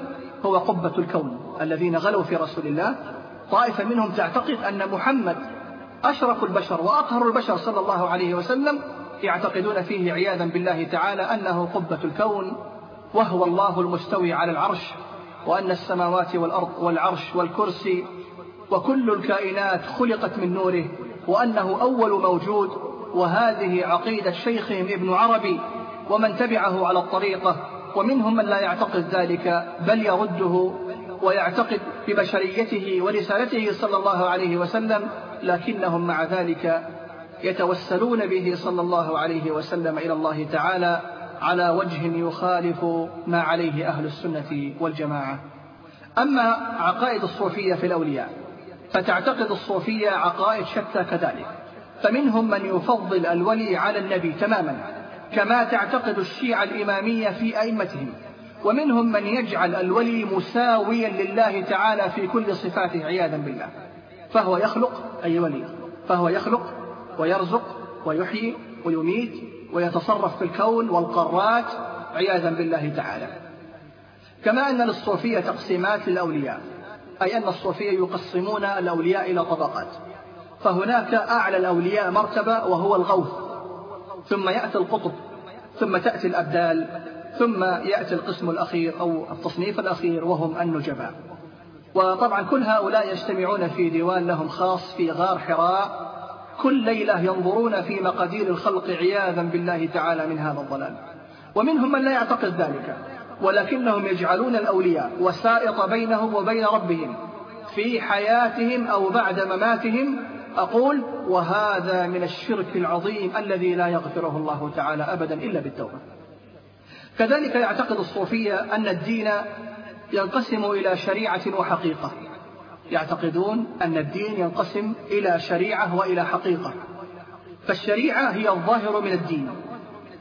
S3: هو قبة الكون الذين غلوا في رسول الله. طائفة منهم تعتقد أن محمد أشرف البشر وأطهر البشر صلى الله عليه وسلم يعتقدون فيه عياذا بالله تعالى أنه قبة الكون وهو الله المستوي على العرش وأن السماوات والأرض والعرش والكرسي وكل الكائنات خلقت من نوره وأنه أول موجود وهذه عقيدة شيخهم ابن عربي ومن تبعه على الطريقة ومنهم من لا يعتقد ذلك بل يرده ويعتقد ببشريته ورسالته صلى الله عليه وسلم لكنهم مع ذلك يتوسلون به صلى الله عليه وسلم إلى الله تعالى على وجه يخالف ما عليه أهل السنة والجماعة. أما عقائد الصوفية في الأولياء فتعتقد الصوفية عقائد شتى كذلك. فمنهم من يفضل الولي على النبي تماما كما تعتقد الشيعة الإمامية في أئمتهم. ومنهم من يجعل الولي مساويا لله تعالى في كل صفاته عياذا بالله. فهو يخلق أي ولي. فهو يخلق ويرزق ويحيي ويميت ويتصرف في الكون والقارات عياذا بالله تعالى. كما أن للصوفية تقسيمات للأولياء أي أن الصوفية يقسمون الأولياء إلى طبقات. فهناك أعلى الأولياء مرتبة وهو الغوث. ثم يأتي القطب ثم تأتي الأبدال ثم يأتي القسم الأخير أو التصنيف الأخير وهم النجباء. وطبعا كل هؤلاء يجتمعون في ديوان لهم خاص في غار حراء. كل ليلة ينظرون في مقادير الخلق عياذا بالله تعالى من هذا الضلال. ومنهم من لا يعتقد ذلك ولكنهم يجعلون الأولياء وسائط بينهم وبين ربهم في حياتهم أو بعد مماتهم. أقول وهذا من الشرك العظيم الذي لا يغفره الله تعالى أبدا إلا بالتوبة. كذلك يعتقد الصوفية أن الدين ينقسم إلى شريعة وحقيقة. يعتقدون أن الدين ينقسم إلى شريعة وإلى حقيقة. فالشريعة هي الظاهر من الدين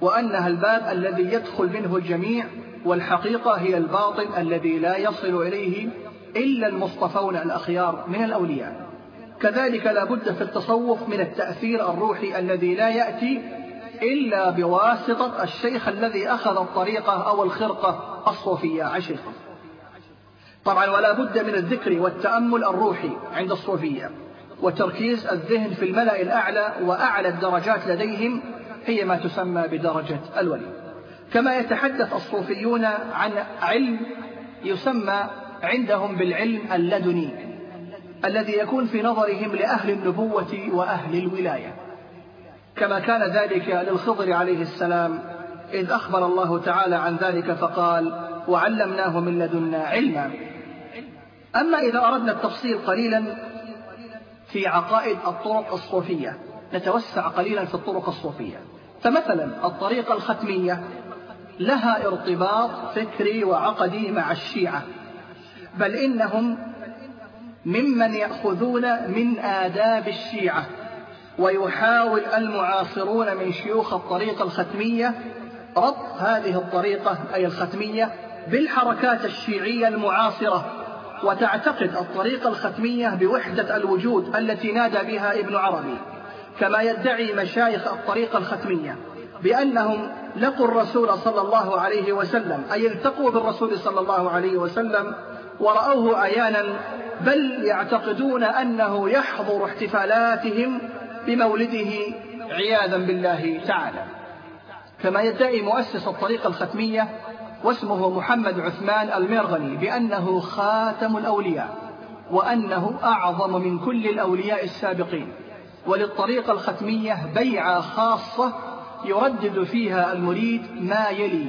S3: وأنها الباب الذي يدخل منه الجميع والحقيقة هي الباطن الذي لا يصل إليه إلا المصطفون الأخيار من الأولياء. كذلك لا بد في التصوف من التأثير الروحي الذي لا يأتي إلا بواسطة الشيخ الذي أخذ الطريقة أو الخرقة الصوفية عشيقة. طبعا ولا بد من الذكر والتأمل الروحي عند الصوفية وتركيز الذهن في الملأ الأعلى وأعلى الدرجات لديهم هي ما تسمى بدرجة الولي. كما يتحدث الصوفيون عن علم يسمى عندهم بالعلم اللدني الذي يكون في نظرهم لأهل النبوة وأهل الولاية. كما كان ذلك للخضر عليه السلام إذ أخبر الله تعالى عن ذلك فقال وعلمناه من لدنا علما أما إذا أردنا التفصيل قليلا في عقائد الطرق الصوفية نتوسع قليلا في الطرق الصوفية. فمثلا الطريقة الختمية لها ارتباط فكري وعقدي مع الشيعة. بل إنهم ممن يأخذون من آداب الشيعة ويحاول المعاصرون من شيوخ الطريقة الختمية ربط هذه الطريقة أي الختمية بالحركات الشيعية المعاصرة. وتعتقد الطريقة الختمية بوحدة الوجود التي نادى بها ابن عربي كما يدعي مشايخ الطريقة الختمية بأنهم لقوا الرسول صلى الله عليه وسلم أي التقوا بالرسول صلى الله عليه وسلم ورأوه عيانا بل يعتقدون أنه يحضر احتفالاتهم بمولده عياذا بالله تعالى. كما يدعي مؤسس الطريقة الختمية واسمه محمد عثمان الميرغني بأنه خاتم الأولياء وأنه أعظم من كل الأولياء السابقين. وللطريقة الختمية بيعة خاصة يردد فيها المريد ما يلي.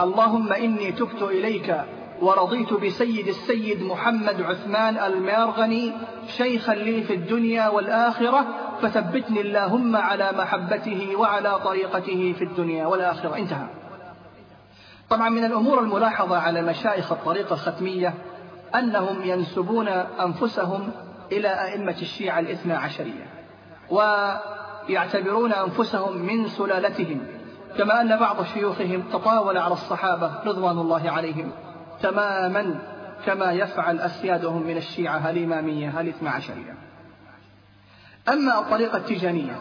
S3: اللهم إني تبت إليك ورضيت بسيد السيد محمد عثمان الميرغني شيخا لي في الدنيا والآخرة فثبتني اللهم على محبته وعلى طريقته في الدنيا والآخرة. انتهى. طبعا من الأمور الملاحظة على مشايخ الطريقة الختمية أنهم ينسبون أنفسهم إلى أئمة الشيعة الاثنى عشرية ويعتبرون أنفسهم من سلالتهم كما أن بعض شيوخهم تطاول على الصحابة رضوان الله عليهم تماما كما يفعل أسيادهم من الشيعة الإمامية الاثنى عشرية. أما الطريقة التيجانية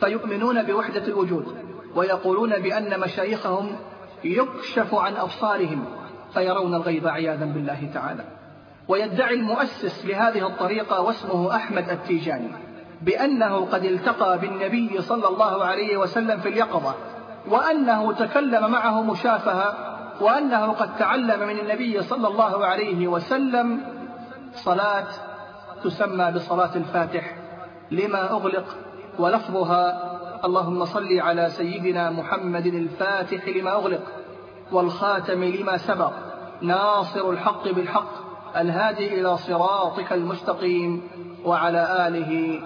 S3: فيؤمنون بوحدة الوجود ويقولون بأن مشايخهم يكشف عن أبصارهم فيرون الغيب عياذا بالله تعالى. ويدعي المؤسس لهذه الطريقة واسمه أحمد التيجاني بأنه قد التقى بالنبي صلى الله عليه وسلم في اليقظة وأنه تكلم معه مشافهة وأنه قد تعلم من النبي صلى الله عليه وسلم صلاة تسمى بصلاة الفاتح لما أغلق ولفظها اللهم صل على سيدنا محمد الفاتح لما أغلق والخاتم لما سبق ناصر الحق بالحق الهادي إلى صراطك المستقيم وعلى آله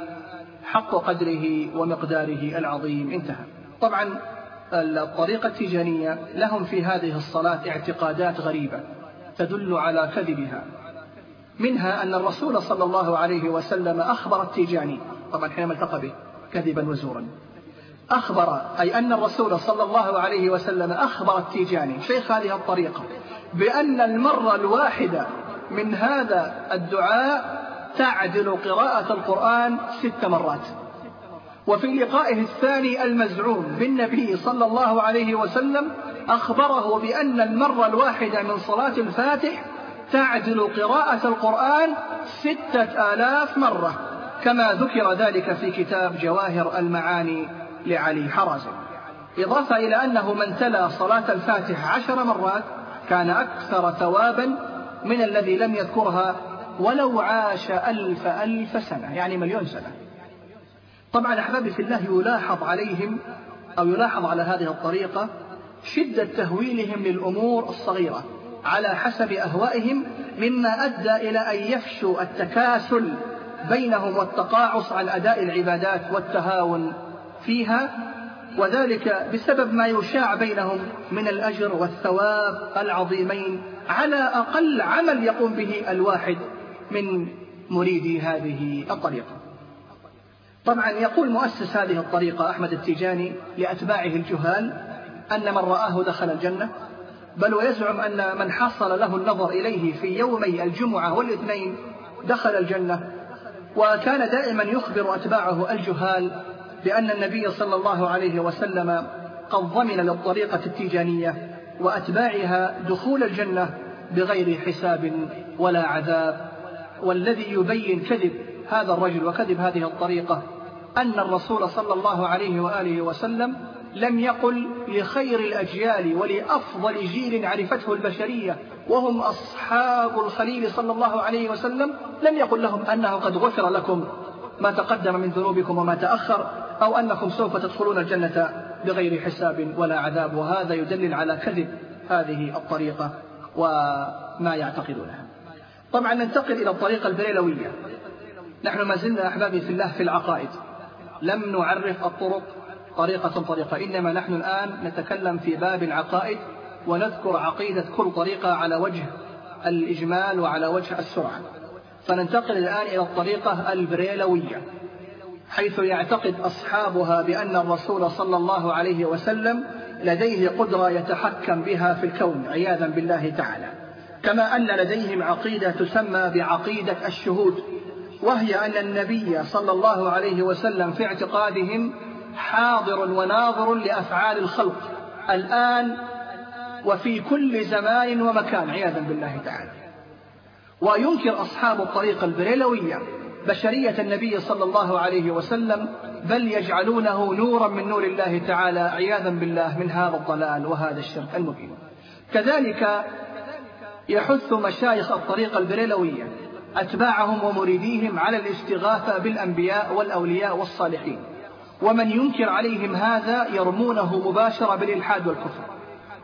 S3: حق قدره ومقداره العظيم. انتهى. طبعا الطريقة التيجانية لهم في هذه الصلاة اعتقادات غريبة تدل على كذبها. منها أن الرسول صلى الله عليه وسلم أخبر التيجاني طبعا حينما التقى به كذبا وزورا. أخبر أي أن الرسول صلى الله عليه وسلم أخبر التيجاني شيخ هذه الطريقة بأن المرة الواحدة من هذا الدعاء تعدل قراءة القرآن ست مرات. وفي لقائه الثاني المزعوم بالنبي صلى الله عليه وسلم أخبره بأن المرة الواحدة من صلاة الفاتح تعدل قراءة القرآن ستة آلاف مرة كما ذكر ذلك في كتاب جواهر المعاني. لعلي حرازي إضافة إلى أنه من تلا صلاة الفاتح عشر مرات كان أكثر ثوابا من الذي لم يذكرها ولو عاش ألف ألف سنة يعني مليون سنة. طبعا أحبابي في الله يلاحظ عليهم أو يلاحظ على هذه الطريقة شدة تهويلهم للأمور الصغيرة على حسب أهوائهم مما أدى إلى أن يفشوا التكاسل بينهم والتقاعس عن أداء العبادات والتهاون فيها وذلك بسبب ما يشاع بينهم من الأجر والثواب العظيمين على أقل عمل يقوم به الواحد من مريدي هذه الطريقة. طبعا يقول مؤسس هذه الطريقة أحمد التيجاني لأتباعه الجهال أن من رآه دخل الجنة بل ويزعم أن من حصل له النظر إليه في يومي الجمعة والاثنين دخل الجنة وكان دائما يخبر أتباعه الجهال بأن النبي صلى الله عليه وسلم قد ضمن للطريقة التيجانية وأتباعها دخول الجنة بغير حساب ولا عذاب. والذي يبين كذب هذا الرجل وكذب هذه الطريقة أن الرسول صلى الله عليه وآله وسلم لم يقل لخير الأجيال ولأفضل جيل عرفته البشرية وهم أصحاب الخليل صلى الله عليه وسلم لم يقل لهم أنه قد غفر لكم ما تقدم من ذنوبكم وما تأخر. أو أنكم سوف تدخلون الجنة بغير حساب ولا عذاب وهذا يدلل على كذب هذه الطريقة وما يعتقدونها. طبعا ننتقل إلى الطريقة البريلوية. نحن ما زلنا أحبابي في الله في العقائد. لم نعرف الطرق طريقة طريقة إنما نحن الآن نتكلم في باب العقائد ونذكر عقيدة كل طريقة على وجه الإجمال وعلى وجه السرعة. فننتقل الآن إلى الطريقة البريلوية. حيث يعتقد أصحابها بأن الرسول صلى الله عليه وسلم لديه قدرة يتحكم بها في الكون عياذا بالله تعالى. كما أن لديهم عقيدة تسمى بعقيدة الشهود وهي أن النبي صلى الله عليه وسلم في اعتقادهم حاضر وناظر لأفعال الخلق الآن وفي كل زمان ومكان عياذا بالله تعالى. وينكر أصحاب الطريقة البريلوية بشرية النبي صلى الله عليه وسلم بل يجعلونه نورا من نور الله تعالى عياذا بالله من هذا الضلال وهذا الشرك المبين كذلك يحث مشايخ الطريقة البريلوية أتباعهم ومريديهم على الاستغاثة بالأنبياء والأولياء والصالحين. ومن ينكر عليهم هذا يرمونه مباشرة بالإلحاد والكفر.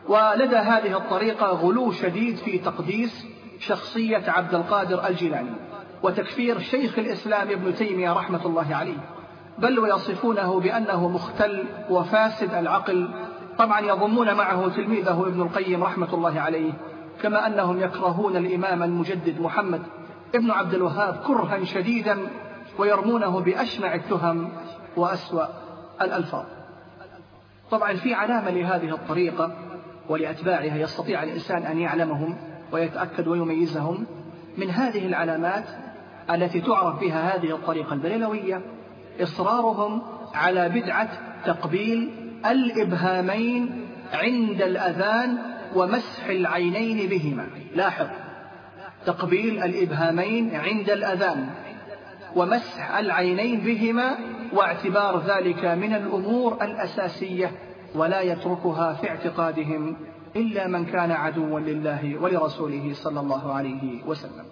S3: ولدى هذه الطريقة غلو شديد في تقديس شخصية عبد القادر الجيلاني. وتكفير شيخ الإسلام ابن تيمية رحمة الله عليه بل ويصفونه بأنه مختل وفاسد العقل. طبعا يضمون معه تلميذه ابن القيم رحمة الله عليه كما أنهم يكرهون الإمام المجدد محمد ابن عبد الوهاب كرها شديدا ويرمونه بأشنع التهم وأسوأ الألفاظ. طبعا في علامة لهذه الطريقة ولأتباعها يستطيع الإنسان أن يعلمهم ويتأكد ويميزهم من هذه العلامات التي تعرف بها هذه الطريقة البريلوية إصرارهم على بدعة تقبيل الإبهامين عند الأذان ومسح العينين بهما. لاحظ تقبيل الإبهامين عند الأذان ومسح العينين بهما واعتبار ذلك من الأمور الأساسية ولا يتركها في اعتقادهم إلا من كان عدوا لله ولرسوله صلى الله عليه وسلم.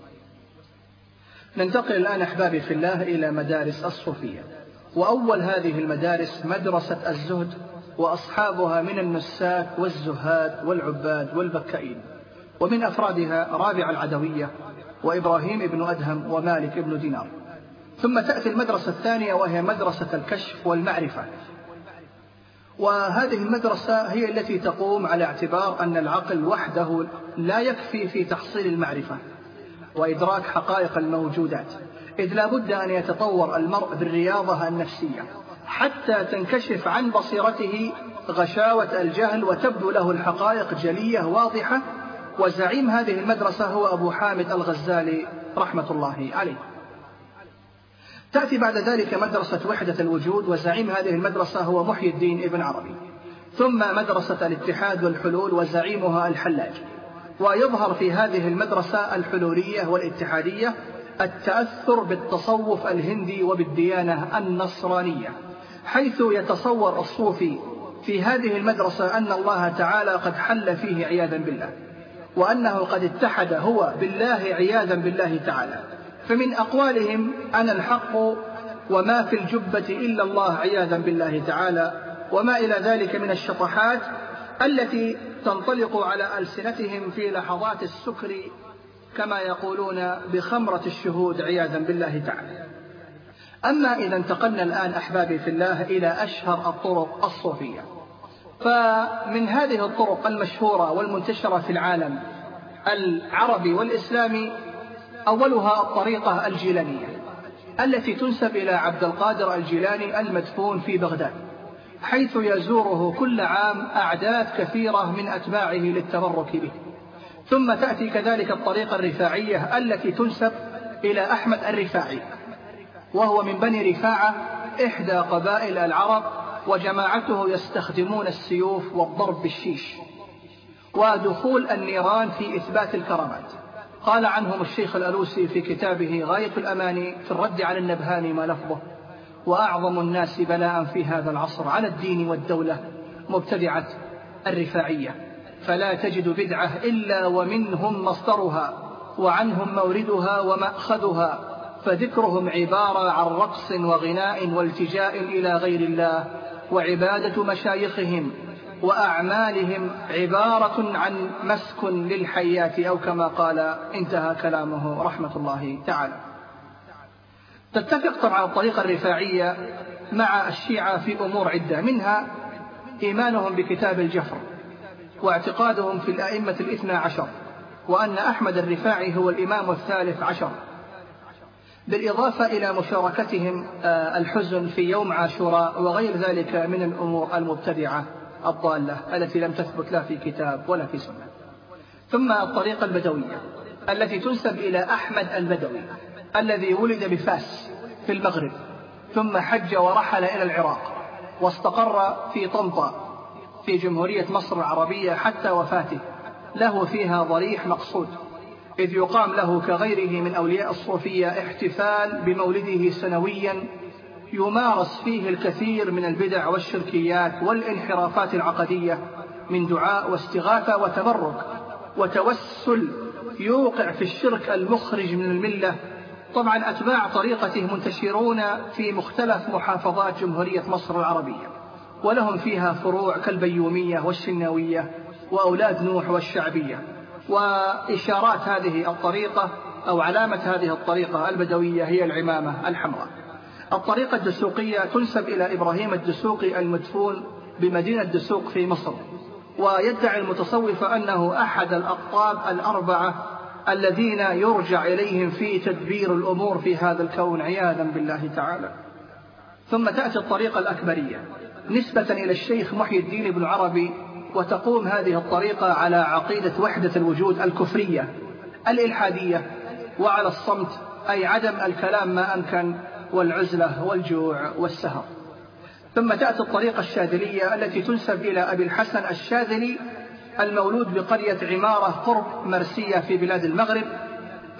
S3: ننتقل الآن أحبابي في الله إلى مدارس الصوفية. وأول هذه المدارس مدرسة الزهد وأصحابها من النساك والزهاد والعباد والبكائين. ومن أفرادها رابع العدوية وإبراهيم بن أدهم ومالك بن دينار. ثم تأتي المدرسة الثانية وهي مدرسة الكشف والمعرفة. وهذه المدرسة هي التي تقوم على اعتبار أن العقل وحده لا يكفي في تحصيل المعرفة. وإدراك حقائق الموجودات إذ لا بد أن يتطور المرء بالرياضة النفسية حتى تنكشف عن بصيرته غشاوة الجهل وتبدو له الحقائق جلية واضحة. وزعيم هذه المدرسة هو أبو حامد الغزالي رحمة الله عليه. تأتي بعد ذلك مدرسة وحدة الوجود وزعيم هذه المدرسة هو محي الدين ابن عربي. ثم مدرسة الاتحاد والحلول وزعيمها الحلاج. ويظهر في هذه المدرسة الحلولية والاتحادية التأثر بالتصوف الهندي وبالديانة النصرانية حيث يتصور الصوفي في هذه المدرسة أن الله تعالى قد حل فيه عياذا بالله وأنه قد اتحد هو بالله عياذا بالله تعالى. فمن أقوالهم أنا الحق وما في الجبة إلا الله عياذا بالله تعالى وما إلى ذلك من الشطحات التي تنطلق على ألسنتهم في لحظات السكر كما يقولون بخمرة الشهود عياذا بالله تعالى. أما إذا انتقلنا الآن أحبابي في الله إلى أشهر الطرق الصوفية. فمن هذه الطرق المشهورة والمنتشرة في العالم العربي والإسلامي أولها الطريقة الجيلانية التي تنسب إلى عبد القادر الجيلاني المدفون في بغداد. حيث يزوره كل عام أعداد كثيرة من أتباعه للتبرك به. ثم تأتي كذلك الطريقة الرفاعية التي تنسب إلى أحمد الرفاعي وهو من بني رفاعة إحدى قبائل العرب وجماعته يستخدمون السيوف والضرب بالشيش ودخول النيران في إثبات الكرامات. قال عنهم الشيخ الألوسي في كتابه غاية الأماني في الرد على النبهاني ما لفظه. وأعظم الناس بلاء في هذا العصر على الدين والدولة مبتدعة الرفاعية. فلا تجد بدعة إلا ومنهم مصدرها وعنهم موردها ومأخذها فذكرهم عبارة عن رقص وغناء والتجاء إلى غير الله وعبادة مشايخهم وأعمالهم عبارة عن مسك للحيات أو كما قال انتهى كلامه رحمة الله تعالى. تتفق طبعا الطريقة الرفاعية مع الشيعة في أمور عدة منها إيمانهم بكتاب الجفر واعتقادهم في الأئمة الاثنى عشر وأن أحمد الرفاعي هو الإمام الثالث عشر. بالإضافة إلى مشاركتهم آه، الحزن في يوم عاشوراء وغير ذلك من الأمور المبتدعة الضالة التي لم تثبت لا في كتاب ولا في سنة. ثم الطريقة البدوية التي تنسب إلى أحمد البدوي. الذي ولد بفاس في المغرب ثم حج ورحل إلى العراق واستقر في طنطا في جمهورية مصر العربية حتى وفاته. له فيها ضريح مقصود إذ يقام له كغيره من أولياء الصوفية احتفال بمولده سنويا يمارس فيه الكثير من البدع والشركيات والانحرافات العقدية من دعاء واستغاثة وتبرك وتوسل يوقع في الشرك المخرج من الملة طبعا أتباع طريقته منتشرون في مختلف محافظات جمهورية مصر العربية ولهم فيها فروع كالبيومية والشناوية وأولاد نوح والشعبية. وإشارات هذه الطريقة أو علامة هذه الطريقة البدوية هي العمامة الحمراء. الطريقة الدسوقية تنسب إلى إبراهيم الدسوقي المدفون بمدينة دسوق في مصر ويدعي المتصوفة أنه أحد الأقطاب الأربعة الذين يرجع إليهم في تدبير الأمور في هذا الكون عياذا بالله تعالى. ثم تأتي الطريقة الأكبرية. نسبة إلى الشيخ محي الدين بن عربي وتقوم هذه الطريقة على عقيدة وحدة الوجود الكفرية الإلحادية وعلى الصمت أي عدم الكلام ما أمكن والعزلة والجوع والسهر. ثم تأتي الطريقة الشاذلية التي تنسب إلى أبي الحسن الشاذلي المولود بقرية عمارة قرب مرسية في بلاد المغرب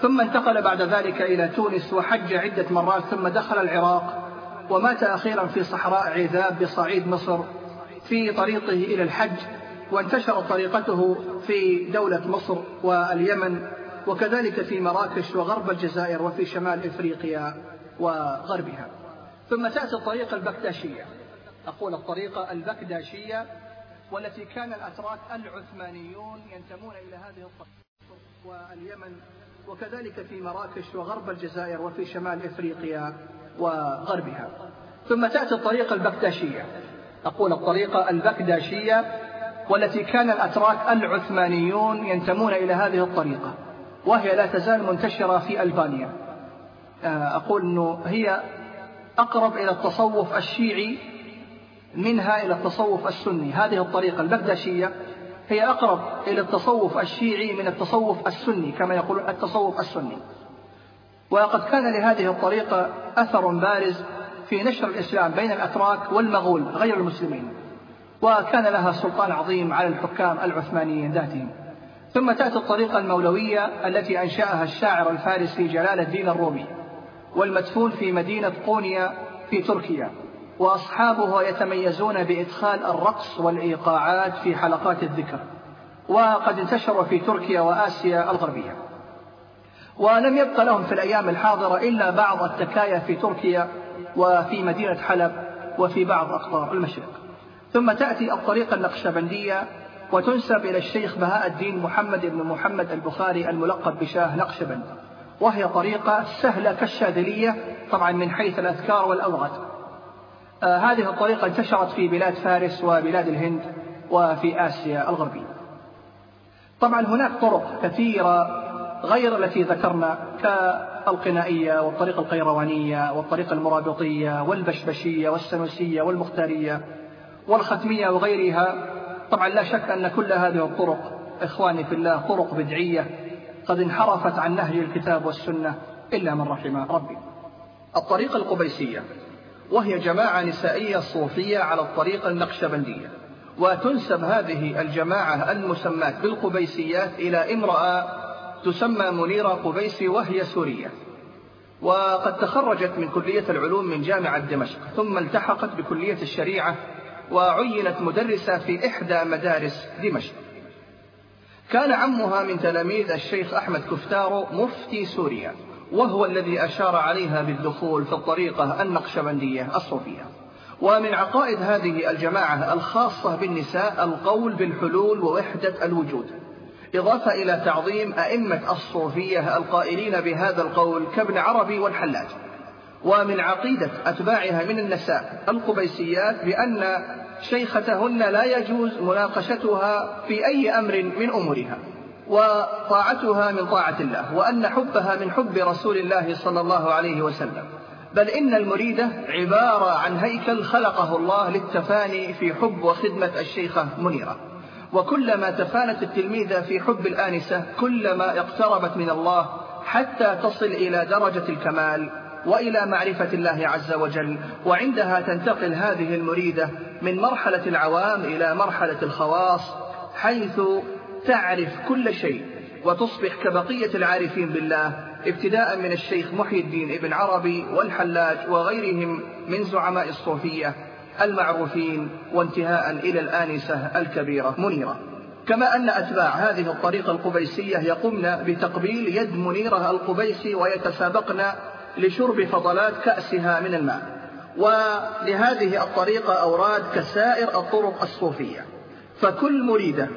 S3: ثم انتقل بعد ذلك إلى تونس وحج عدة مرات ثم دخل العراق ومات أخيرا في صحراء عذاب بصعيد مصر في طريقه إلى الحج وانتشرت طريقته في دولة مصر واليمن وكذلك في مراكش وغرب الجزائر وفي شمال إفريقيا وغربها. ثم تأتي الطريقة البكتاشية أقول الطريقة البكداشية والتي كان الأتراك العثمانيون ينتمون إلى هذه الطريقة واليمن وكذلك في مراكش وغرب الجزائر وفي شمال إفريقيا وغربها. ثم تأتي الطريقة البكداشية أقول الطريقة البكداشية والتي كان الأتراك العثمانيون ينتمون إلى هذه الطريقة وهي لا تزال منتشرة في ألبانيا. آه، أقول أنه هي أقرب إلى التصوف الشيعي منها إلى التصوف السني. هذه الطريقة البغداشية هي أقرب إلى التصوف الشيعي من التصوف السني كما يقول التصوف السني. وقد كان لهذه الطريقة أثر بارز في نشر الإسلام بين الأتراك والمغول غير المسلمين. وكان لها سلطان عظيم على الحكام العثمانيين ذاتهم. ثم تأتي الطريقة المولوية التي أنشأها الشاعر الفارسي جلال الدين الرومي والمدفون في مدينة قونيا في تركيا. وأصحابها يتميزون بإدخال الرقص والإيقاعات في حلقات الذكر وقد انتشروا في تركيا وآسيا الغربية. ولم يبق لهم في الأيام الحاضرة إلا بعض التكايا في تركيا وفي مدينة حلب وفي بعض أقطار المشرق. ثم تأتي الطريقة النقشبندية وتنسب إلى الشيخ بهاء الدين محمد بن محمد البخاري الملقب بشاه نقشبند وهي طريقة سهلة كالشاذلية طبعا من حيث الأذكار والأوغد آه هذه الطريقة انتشرت في بلاد فارس وبلاد الهند وفي آسيا الغربية. طبعا هناك طرق كثيرة غير التي ذكرنا كالقنائية والطريقة القيروانية والطريقة المرابطية والبشبشية والسنوسية والمختارية والختمية وغيرها. طبعا لا شك أن كل هذه الطرق إخواني في الله طرق بدعية قد انحرفت عن نهج الكتاب والسنة إلا من رحم ربي. الطريقة القبيسية. وهي جماعة نسائية صوفية على الطريقة النقشبندية وتنسب هذه الجماعة المسماة بالقبيسيات إلى امرأة تسمى منيرة قبيسي وهي سورية. وقد تخرجت من كلية العلوم من جامعة دمشق ثم التحقت بكلية الشريعة وعينت مدرسة في إحدى مدارس دمشق. كان عمها من تلاميذ الشيخ أحمد كفتارو مفتي سوريا. وهو الذي أشار عليها بالدخول في الطريقة النقشبندية الصوفية. ومن عقائد هذه الجماعة الخاصة بالنساء القول بالحلول ووحدة الوجود. إضافة إلى تعظيم أئمة الصوفية القائلين بهذا القول كابن عربي والحلاج. ومن عقيدة أتباعها من النساء القبيسيات بأن شيختهن لا يجوز مناقشتها في أي أمر من أمورها. وطاعتها من طاعة الله وأن حبها من حب رسول الله صلى الله عليه وسلم. بل إن المريدة عبارة عن هيكل خلقه الله للتفاني في حب وخدمة الشيخة منيرة. وكلما تفانت التلميذة في حب الآنسة كلما اقتربت من الله حتى تصل إلى درجة الكمال وإلى معرفة الله عز وجل. وعندها تنتقل هذه المريدة من مرحلة العوام إلى مرحلة الخواص حيث تعرف كل شيء وتصبح كبقية العارفين بالله ابتداء من الشيخ محي الدين ابن عربي والحلاج وغيرهم من زعماء الصوفية المعروفين وانتهاء إلى الآنسة الكبيرة منيرة. كما أن أتباع هذه الطريقة القبيسية يقومن بتقبيل يد منيرة القبيسي ويتسابقن لشرب فضلات كأسها من الماء. ولهذه الطريقة أوراد كسائر الطرق الصوفية. فكل مريدة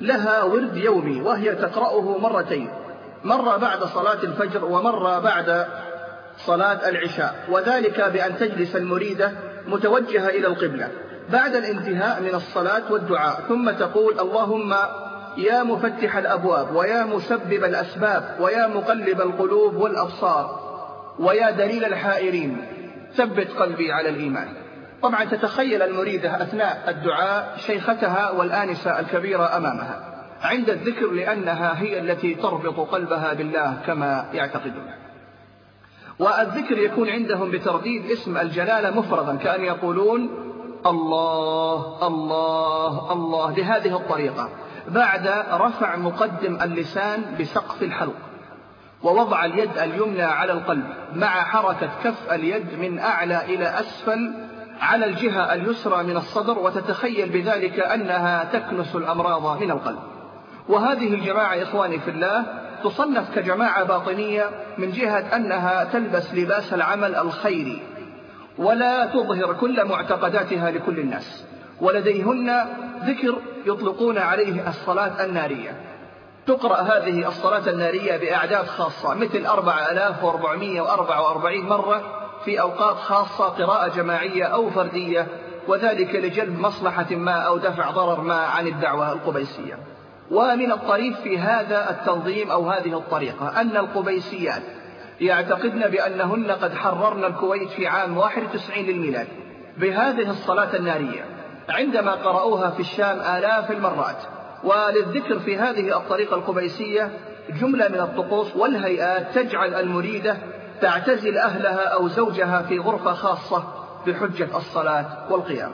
S3: لها ورد يومي وهي تقرأه مرتين. مرة بعد صلاة الفجر ومرة بعد صلاة العشاء وذلك بأن تجلس المريدة متوجهة إلى القبلة. بعد الانتهاء من الصلاة والدعاء ثم تقول اللهم يا مفتح الأبواب ويا مسبب الأسباب ويا مقلب القلوب والأبصار ويا دليل الحائرين ثبت قلبي على الإيمان. طبعا تتخيل المريدة أثناء الدعاء شيختها والآنسة الكبيرة أمامها عند الذكر لأنها هي التي تربط قلبها بالله كما يعتقدون. والذكر يكون عندهم بترديد اسم الجلالة مفردا كأن يقولون الله الله الله بهذه الطريقة بعد رفع مقدم اللسان بسقف الحلق ووضع اليد اليمنى على القلب مع حركة كف اليد من أعلى إلى أسفل على الجهة اليسرى من الصدر وتتخيل بذلك أنها تكنس الأمراض من القلب. وهذه الجماعة إخواني في الله تصنف كجماعة باطنية من جهة أنها تلبس لباس العمل الخيري ولا تظهر كل معتقداتها لكل الناس. ولديهن ذكر يطلقون عليه الصلاة النارية. تقرأ هذه الصلاة النارية بأعداد خاصة مثل 4444 مرة في أوقات خاصة قراءة جماعية أو فردية وذلك لجلب مصلحة ما أو دفع ضرر ما عن الدعوة القبيسية. ومن الطريف في هذا التنظيم أو هذه الطريقة أن القبيسيات يعتقدن بأنهن قد حررن الكويت في عام 91 للميلاد بهذه الصلاة النارية عندما قرأوها في الشام آلاف المرات. وللذكر في هذه الطريقة القبيسية جملة من الطقوس والهيئات تجعل المريدة تعتزل أهلها أو زوجها في غرفة خاصة بحجة الصلاة والقيام.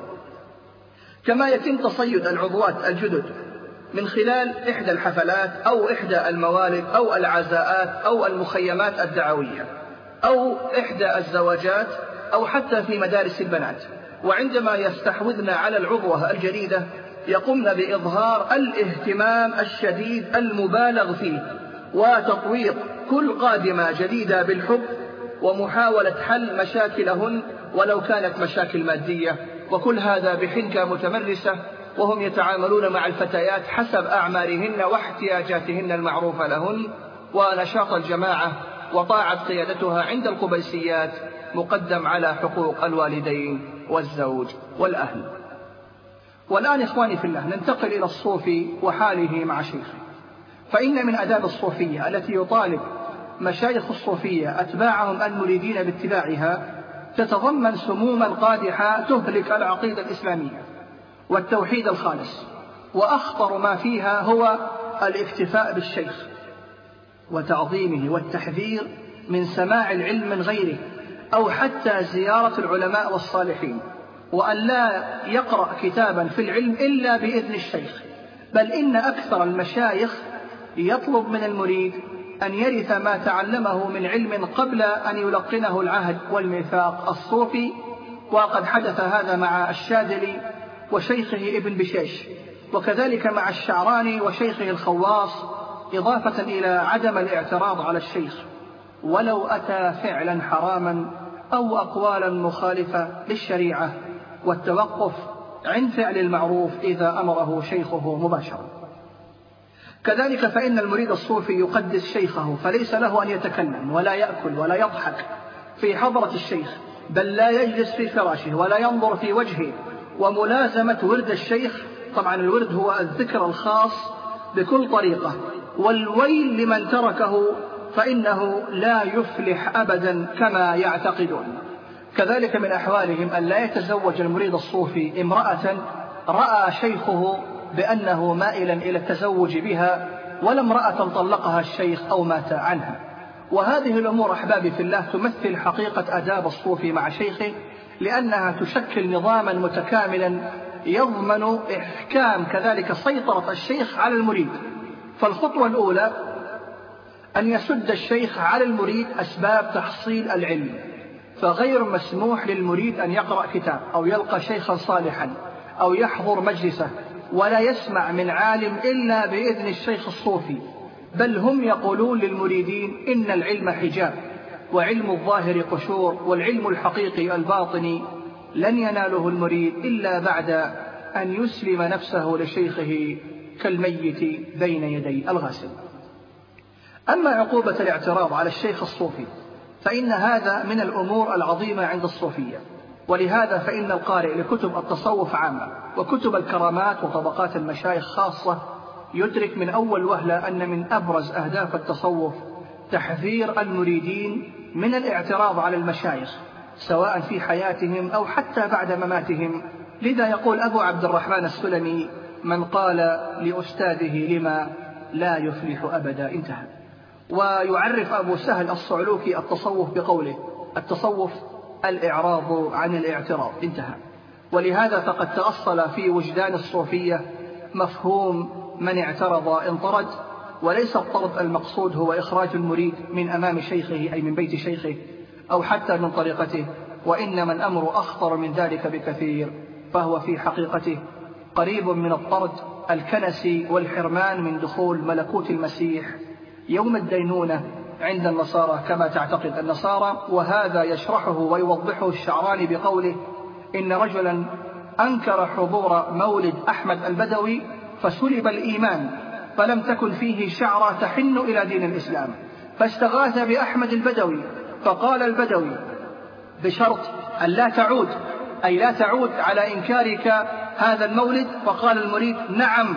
S3: كما يتم تصيد العضوات الجدد من خلال إحدى الحفلات أو إحدى الموالد أو العزاءات أو المخيمات الدعوية أو إحدى الزواجات أو حتى في مدارس البنات. وعندما يستحوذن على العضوة الجديدة يقمن بإظهار الاهتمام الشديد المبالغ فيه وتطويق كل قادمة جديدة بالحب ومحاولة حل مشاكلهن ولو كانت مشاكل مادية. وكل هذا بحنكة متمرسة وهم يتعاملون مع الفتيات حسب أعمارهن واحتياجاتهن المعروفة لهن. ونشاط الجماعة وطاعة قيادتها عند القبيسيات مقدم على حقوق الوالدين والزوج والأهل. والآن إخواني في الله ننتقل إلى الصوفي وحاله مع شيخه. فإن من أداب الصوفية التي يطالب مشايخ الصوفية أتباعهم المريدين باتباعها تتضمن سموما قادحة تهلك العقيدة الإسلامية والتوحيد الخالص وأخطر ما فيها هو الاكتفاء بالشيخ وتعظيمه والتحذير من سماع العلم من غيره أو حتى زيارة العلماء والصالحين وأن لا يقرأ كتابا في العلم إلا بإذن الشيخ بل إن أكثر المشايخ يطلب من المريد أن يرث ما تعلمه من علم قبل أن يلقنه العهد والميثاق الصوفي وقد حدث هذا مع الشاذلي وشيخه ابن بشيش وكذلك مع الشعراني وشيخه الخواص إضافة إلى عدم الاعتراض على الشيخ. ولو أتى فعلا حراما أو أقوالا مخالفة للشريعة والتوقف عند فعل المعروف إذا أمره شيخه مباشرة كذلك فإن المريد الصوفي يقدس شيخه فليس له أن يتكلم ولا يأكل ولا يضحك في حضرة الشيخ بل لا يجلس في فراشه ولا ينظر في وجهه. وملازمة ورد الشيخ طبعا الورد هو الذكر الخاص بكل طريقة. والويل لمن تركه فإنه لا يفلح أبدا كما يعتقدون. كذلك من أحوالهم أن لا يتزوج المريد الصوفي امرأة رأى شيخه بأنه مائلا إلى التزوج بها ولا امرأة طلقها الشيخ أو مات عنها. وهذه الأمور أحبابي في الله تمثل حقيقة أداب الصوفي مع شيخه لأنها تشكل نظاما متكاملا يضمن إحكام كذلك سيطرة الشيخ على المريد. فالخطوة الأولى أن يسد الشيخ على المريد أسباب تحصيل العلم. فغير مسموح للمريد أن يقرأ كتاب أو يلقى شيخا صالحا أو يحضر مجلسه. ولا يسمع من عالم إلا بإذن الشيخ الصوفي. بل هم يقولون للمريدين إن العلم حجاب وعلم الظاهر قشور والعلم الحقيقي الباطني لن يناله المريد إلا بعد أن يسلم نفسه لشيخه كالميت بين يدي الغاسل. أما عقوبة الاعتراض على الشيخ الصوفي فإن هذا من الأمور العظيمة عند الصوفية. ولهذا فإن القارئ لكتب التصوف عامة وكتب الكرامات وطبقات المشايخ خاصة يدرك من أول وهلة أن من أبرز أهداف التصوف تحذير المريدين من الاعتراض على المشايخ سواء في حياتهم أو حتى بعد مماتهم. لذا يقول أبو عبد الرحمن السلمي من قال لأستاذه لما لا يفلح أبدا انتهى. ويعرف أبو سهل الصعلوكي التصوف بقوله التصوف الإعراض عن الاعتراض. انتهى. ولهذا فقد تأصل في وجدان الصوفية مفهوم من اعترض انطرد وليس الطرد المقصود هو إخراج المريد من أمام شيخه أي من بيت شيخه أو حتى من طريقته وإنما الأمر أخطر من ذلك بكثير فهو في حقيقته قريب من الطرد الكنسي والحرمان من دخول ملكوت المسيح يوم الدينونة عند النصارى كما تعتقد النصارى وهذا يشرحه ويوضحه الشعراني بقوله إن رجلا أنكر حضور مولد أحمد البدوي فسلب الإيمان فلم تكن فيه شعرة تحن إلى دين الإسلام. فاستغاث بأحمد البدوي فقال البدوي بشرط أن لا تعود أي لا تعود على إنكارك هذا المولد. فقال المريد نعم.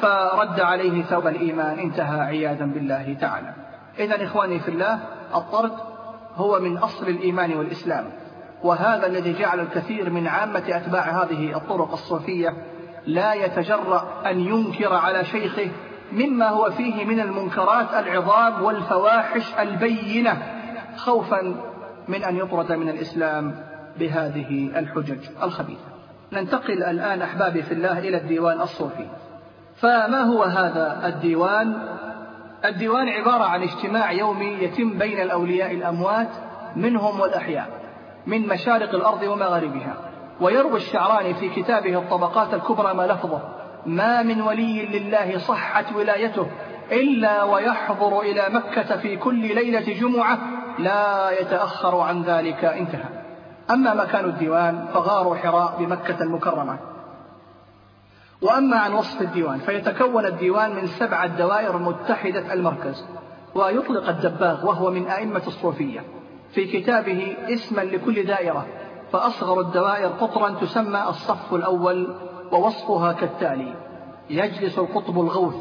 S3: فرد عليه ثوب الإيمان انتهى عياذا بالله تعالى. إذا إخواني في الله الطرد هو من أصل الإيمان والإسلام وهذا الذي جعل الكثير من عامة أتباع هذه الطرق الصوفية لا يتجرأ أن ينكر على شيخه مما هو فيه من المنكرات العظام والفواحش البينة خوفا من أن يطرد من الإسلام بهذه الحجج الخبيثة. ننتقل الآن أحبابي في الله إلى الديوان الصوفي. فما هو هذا الديوان؟ الديوان عبارة عن اجتماع يومي يتم بين الأولياء الأموات منهم والأحياء من مشارق الأرض ومغاربها. ويروي الشعراني في كتابه الطبقات الكبرى ما لفظه ما من ولي لله صحت ولايته إلا ويحضر إلى مكة في كل ليلة جمعة لا يتأخر عن ذلك. انتهى. أما مكان الديوان فغار حراء بمكة المكرمة. وأما عن وصف الديوان فيتكون الديوان من سبعة دوائر متحدة المركز ويطلق الدباغ وهو من أئمة الصوفية في كتابه اسما لكل دائرة فأصغر الدوائر قطرا تسمى الصف الأول ووصفها كالتالي يجلس القطب الغوث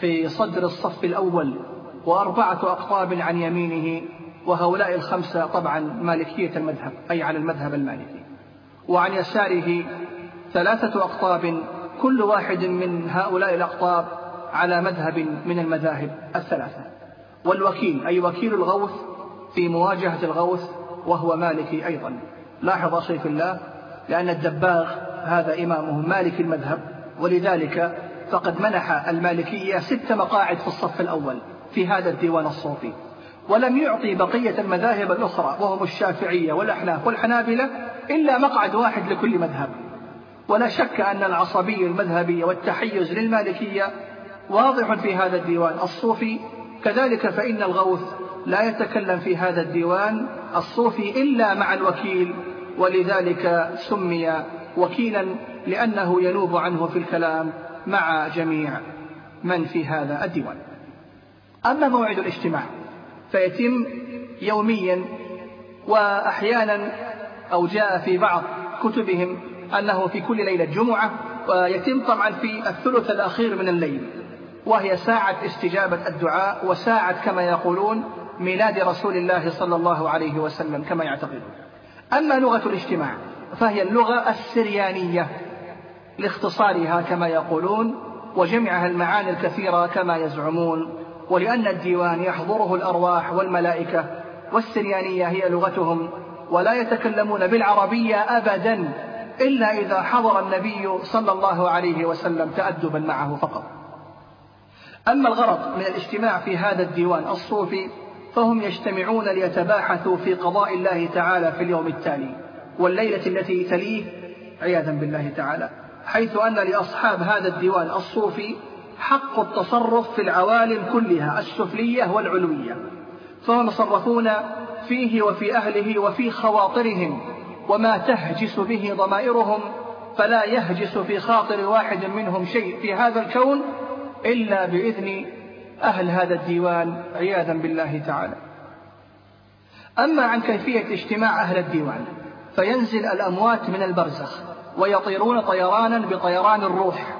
S3: في صدر الصف الأول وأربعة أقطاب عن يمينه وهؤلاء الخمسة طبعا مالكية المذهب أي على المذهب المالكي. وعن يساره ثلاثة أقطاب كل واحد من هؤلاء الأقطاب على مذهب من المذاهب الثلاثة. والوكيل أي وكيل الغوث في مواجهة الغوث وهو مالكي أيضا. لاحظ في الله لأن الدباغ هذا إمامه مالك المذهب ولذلك فقد منح المالكية ست مقاعد في الصف الأول في هذا الديوان الصوفي. ولم يعطي بقية المذاهب الأخرى وهم الشافعية والأحناف والحنابلة إلا مقعد واحد لكل مذهب. ولا شك أن العصبية المذهبية والتحيز للمالكية واضح في هذا الديوان الصوفي. كذلك فإن الغوث لا يتكلم في هذا الديوان الصوفي إلا مع الوكيل ولذلك سمي وكيلا لأنه ينوب عنه في الكلام مع جميع من في هذا الديوان. أما موعد الاجتماع فيتم يوميا وأحيانا أو جاء في بعض كتبهم أنه في كل ليلة جمعة ويتم طبعا في الثلث الأخير من الليل وهي ساعة استجابة الدعاء وساعة كما يقولون ميلاد رسول الله صلى الله عليه وسلم كما يعتقدون أما لغة الاجتماع فهي اللغة السريانية لاختصارها كما يقولون وجمعها المعاني الكثيرة كما يزعمون ولأن الديوان يحضره الأرواح والملائكة والسريانية هي لغتهم ولا يتكلمون بالعربية أبدا. إلا إذا حضر النبي صلى الله عليه وسلم تأدبا معه فقط. أما الغرض من الاجتماع في هذا الديوان الصوفي فهم يجتمعون ليتباحثوا في قضاء الله تعالى في اليوم التالي والليلة التي تليه عياذا بالله تعالى حيث أن لأصحاب هذا الديوان الصوفي حق التصرف في العوالم كلها السفلية والعلوية. فهم يتصرفون فيه وفي أهله وفي خواطرهم وما تهجس به ضمائرهم فلا يهجس في خاطر واحد منهم شيء في هذا الكون إلا بإذن أهل هذا الديوان عياذا بالله تعالى. أما عن كيفية اجتماع أهل الديوان فينزل الأموات من البرزخ ويطيرون طيرانا بطيران الروح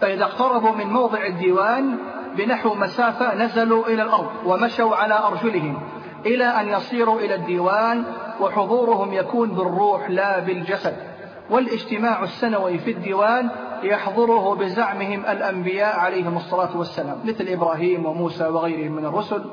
S3: فإذا اقتربوا من موضع الديوان بنحو مسافة نزلوا إلى الأرض ومشوا على أرجلهم إلى أن يصيروا إلى الديوان وحضورهم يكون بالروح لا بالجسد. والاجتماع السنوي في الديوان يحضره بزعمهم الأنبياء عليهم الصلاة والسلام مثل إبراهيم وموسى وغيرهم من الرسل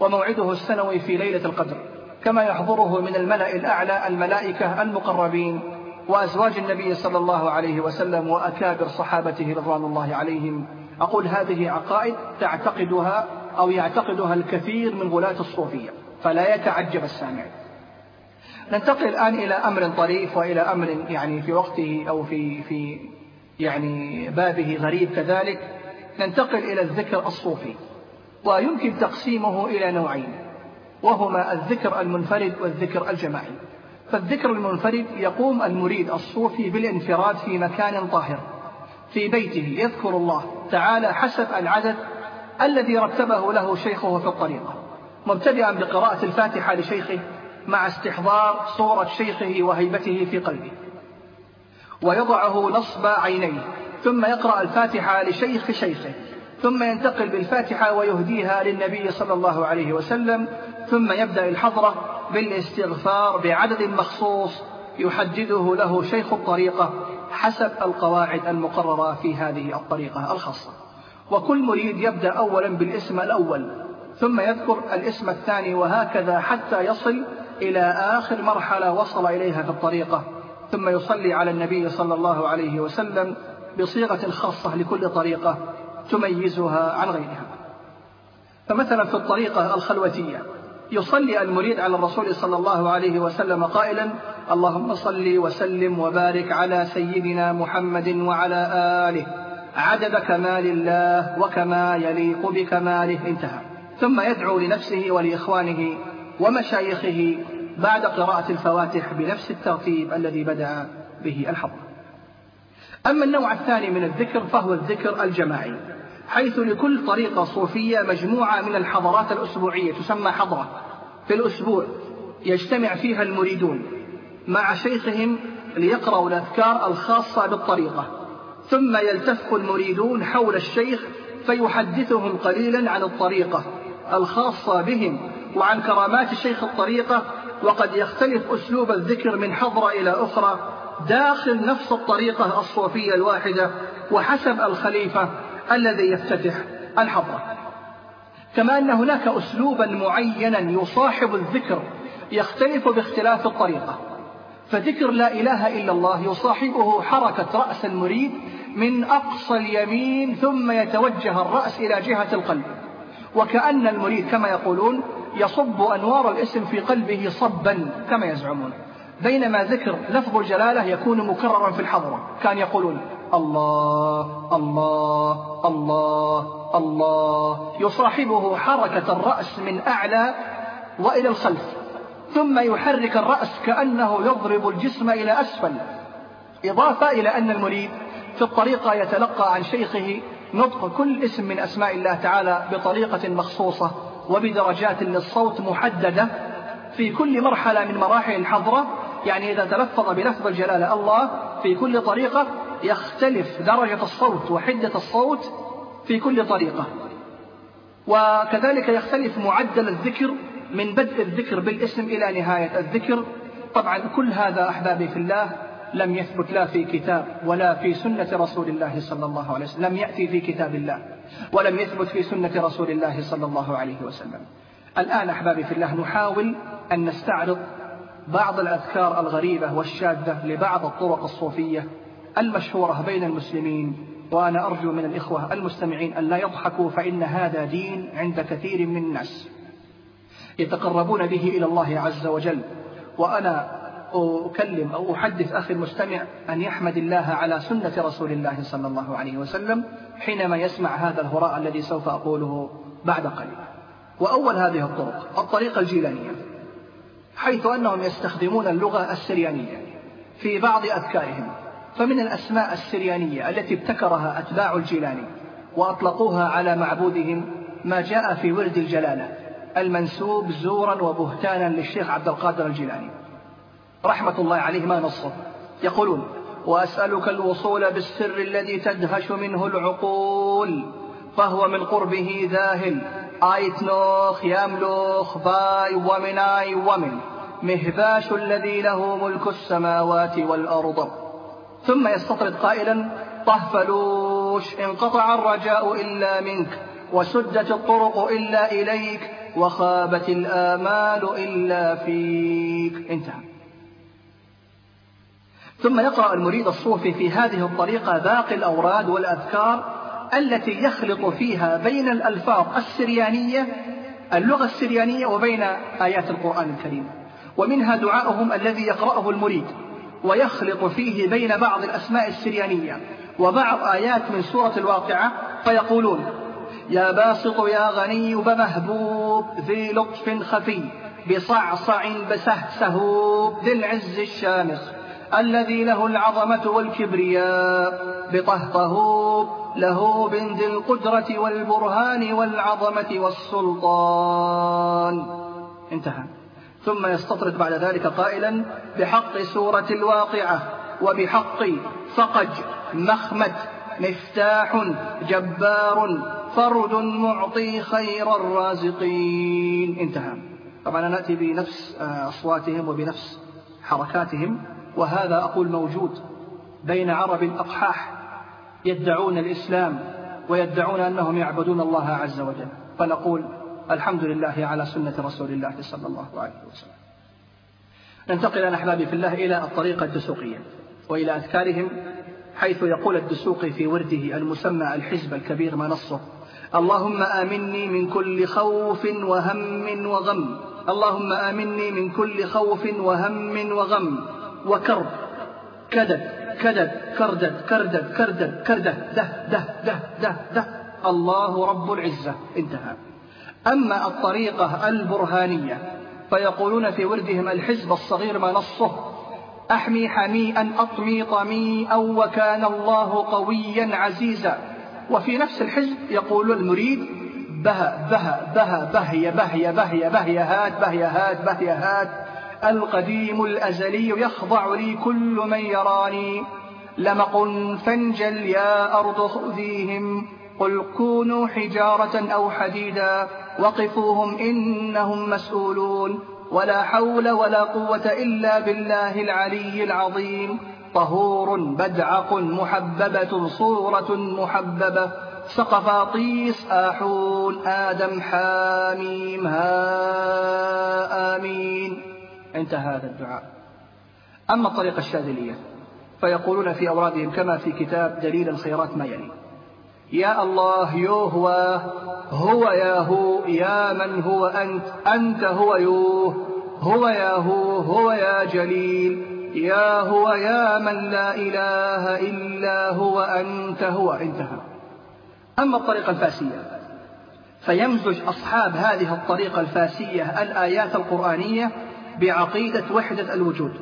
S3: وموعده السنوي في ليلة القدر كما يحضره من الملأ الأعلى الملائكة المقربين وأزواج النبي صلى الله عليه وسلم وأكابر صحابته رضوان الله عليهم. أقول هذه عقائد تعتقدها أو يعتقدها الكثير من غلاة الصوفية. فلا يتعجب السامع. ننتقل الآن إلى أمر طريف وإلى أمر يعني في وقته أو في في يعني بابه غريب كذلك. ننتقل إلى الذكر الصوفي ويمكن تقسيمه إلى نوعين وهما الذكر المنفرد والذكر الجماعي. فالذكر المنفرد يقوم المريد الصوفي بالانفراد في مكان طاهر في بيته يذكر الله تعالى حسب العدد الذي رتبه له شيخه في الطريقة. مبتدئا بقراءة الفاتحة لشيخه مع استحضار صورة شيخه وهيبته في قلبه. ويضعه نصب عينيه ثم يقرأ الفاتحة لشيخ شيخه ثم ينتقل بالفاتحة ويهديها للنبي صلى الله عليه وسلم ثم يبدأ الحضرة بالاستغفار بعدد مخصوص يحدده له شيخ الطريقة حسب القواعد المقررة في هذه الطريقة الخاصة. وكل مريد يبدأ أولا بالاسم الأول ثم يذكر الاسم الثاني وهكذا حتى يصل إلى آخر مرحلة وصل إليها في الطريقة. ثم يصلي على النبي صلى الله عليه وسلم بصيغة خاصة لكل طريقة تميزها عن غيرها. فمثلا في الطريقة الخلوتية يصلي المريد على الرسول صلى الله عليه وسلم قائلا اللهم صل وسلم وبارك على سيدنا محمد وعلى آله. عدد كمال الله وكما يليق بكماله. انتهى. ثم يدعو لنفسه ولإخوانه ومشايخه بعد قراءة الفواتح بنفس الترتيب الذي بدأ به الحضر أما النوع الثاني من الذكر فهو الذكر الجماعي حيث لكل طريقة صوفية مجموعة من الحضرات الأسبوعية تسمى حضرة. في الأسبوع يجتمع فيها المريدون مع شيخهم ليقرأوا الأذكار الخاصة بالطريقة. ثم يلتف المريدون حول الشيخ فيحدثهم قليلا عن الطريقة الخاصة بهم وعن كرامات شيخ الطريقة وقد يختلف أسلوب الذكر من حضرة إلى أخرى داخل نفس الطريقة الصوفية الواحدة وحسب الخليفة الذي يفتتح الحضرة كما أن هناك أسلوبا معينا يصاحب الذكر يختلف باختلاف الطريقة فذكر لا إله إلا الله يصاحبه حركة رأس المريد من أقصى اليمين ثم يتوجه الرأس إلى جهة القلب. وكأن المريد كما يقولون يصب أنوار الاسم في قلبه صبا كما يزعمون. بينما ذكر لفظ الجلالة يكون مكررا في الحضرة. كان يقولون الله الله الله الله. يصاحبه حركة الرأس من أعلى وإلى الخلف. ثم يحرك الرأس كأنه يضرب الجسم إلى أسفل. إضافة إلى أن المريد في الطريقة يتلقى عن شيخه نطق كل اسم من أسماء الله تعالى بطريقة مخصوصة وبدرجات للصوت محددة في كل مرحلة من مراحل الحضرة. يعني إذا تلفظ بلفظ الجلالة الله في كل طريقة يختلف درجة الصوت وحدة الصوت في كل طريقة. وكذلك يختلف معدل الذكر من بدء الذكر بالاسم إلى نهاية الذكر. طبعا كل هذا أحبابي في الله لم يثبت لا في كتاب ولا في سنة رسول الله صلى الله عليه وسلم لم يأتي في كتاب الله ولم يثبت في سنة رسول الله صلى الله عليه وسلم. الآن أحبابي في الله نحاول أن نستعرض بعض الأذكار الغريبة والشاذة لبعض الطرق الصوفية المشهورة بين المسلمين وأنا أرجو من الإخوة المستمعين أن لا يضحكوا فإن هذا دين عند كثير من الناس يتقربون به إلى الله عز وجل. وأنا أكلم أو أحدث أخي المستمع أن يحمد الله على سنة رسول الله صلى الله عليه وسلم حينما يسمع هذا الهراء الذي سوف أقوله بعد قليل. وأول هذه الطرق الطريقة الجيلانية حيث أنهم يستخدمون اللغة السريانية في بعض أذكارهم. فمن الأسماء السريانية التي ابتكرها أتباع الجيلاني وأطلقوها على معبودهم ما جاء في ورد الجلالة المنسوب زورا وبهتانا للشيخ عبد القادر الجيلاني. رحمة الله عليه ما نصه. يقولون وأسألك الوصول بالسر الذي تدهش منه العقول فهو من قربه ذاهل. آيت نوخ يملوخ باي ومناي ومن. مهباش الذي له ملك السماوات والأرض. ثم يستطرد قائلا طهفلوش انقطع الرجاء إلا منك وسدت الطرق إلا إليك وخابت الآمال إلا فيك. انتهى. ثم يقرأ المريد الصوفي في هذه الطريقة باقي الأوراد والأذكار التي يخلط فيها بين الألفاظ السريانية اللغة السريانية وبين آيات القرآن الكريم. ومنها دعاؤهم الذي يقرأه المريد ويخلط فيه بين بعض الأسماء السريانية. وبعض آيات من سورة الواقعة فيقولون يا باسط يا غني بمهبوب ذي لطف خفي بصعصع بسهسهوب ذي العز الشامخ. الذي له العظمة والكبرياء بطهطهوب له بنت القدرة والبرهان والعظمة والسلطان. انتهى. ثم يستطرد بعد ذلك قائلا بحق سورة الواقعة وبحق فقج مخمد مفتاح جبار فرد معطي خير الرازقين. انتهى. طبعا نأتي بنفس أصواتهم وبنفس حركاتهم. وهذا أقول موجود بين عرب الأقحاح يدعون الإسلام ويدعون أنهم يعبدون الله عز وجل. فنقول الحمد لله على سنة رسول الله صلى الله عليه وسلم. ننتقل أنا أحبابي في الله إلى الطريقة الدسوقية وإلى أذكارهم حيث يقول الدسوقي في ورده المسمى الحزب الكبير ما نصه اللهم آمني من كل خوف وهم وغم. اللهم آمني من كل خوف وهم وغم. وكرب. كدد كدد كردد كردد كردد كردة ده ده ده ده ده. الله رب العزة. انتهى. أما الطريقة البرهانية فيقولون في وردهم الحزب الصغير ما نصه أحمي حميئا أطمي طميئا وكان الله قويا عزيزا. وفي نفس الحزب يقول المريد بها بها بها بهي بهي بهي بهي هات بهي هات بهي هات. القديم الأزلي يخضع لي كل من يراني. لمق فانجل يا أرض خذيهم قل كونوا حجارة أو حديدا. وقفوهم إنهم مسؤولون. ولا حول ولا قوة إلا بالله العلي العظيم. طهور بدعق محببة صورة محببة. سقفاطيس آحون. آدم حاميم. ها آمين. انتهى هذا الدعاء. أما الطريقة الشاذلية فيقولون في أورادهم كما في كتاب دليل الخيرات ما يلي. يا الله يو هو هو يا هو يا من هو أنت؟ أنت هو يوه هو يا هو هو يا جليل. يا هو يا من لا إله إلا هو أنت هو انتهى. أما الطريقة الفاسية فيمزج أصحاب هذه الطريقة الفاسية الآيات القرآنية بعقيدة وحدة الوجود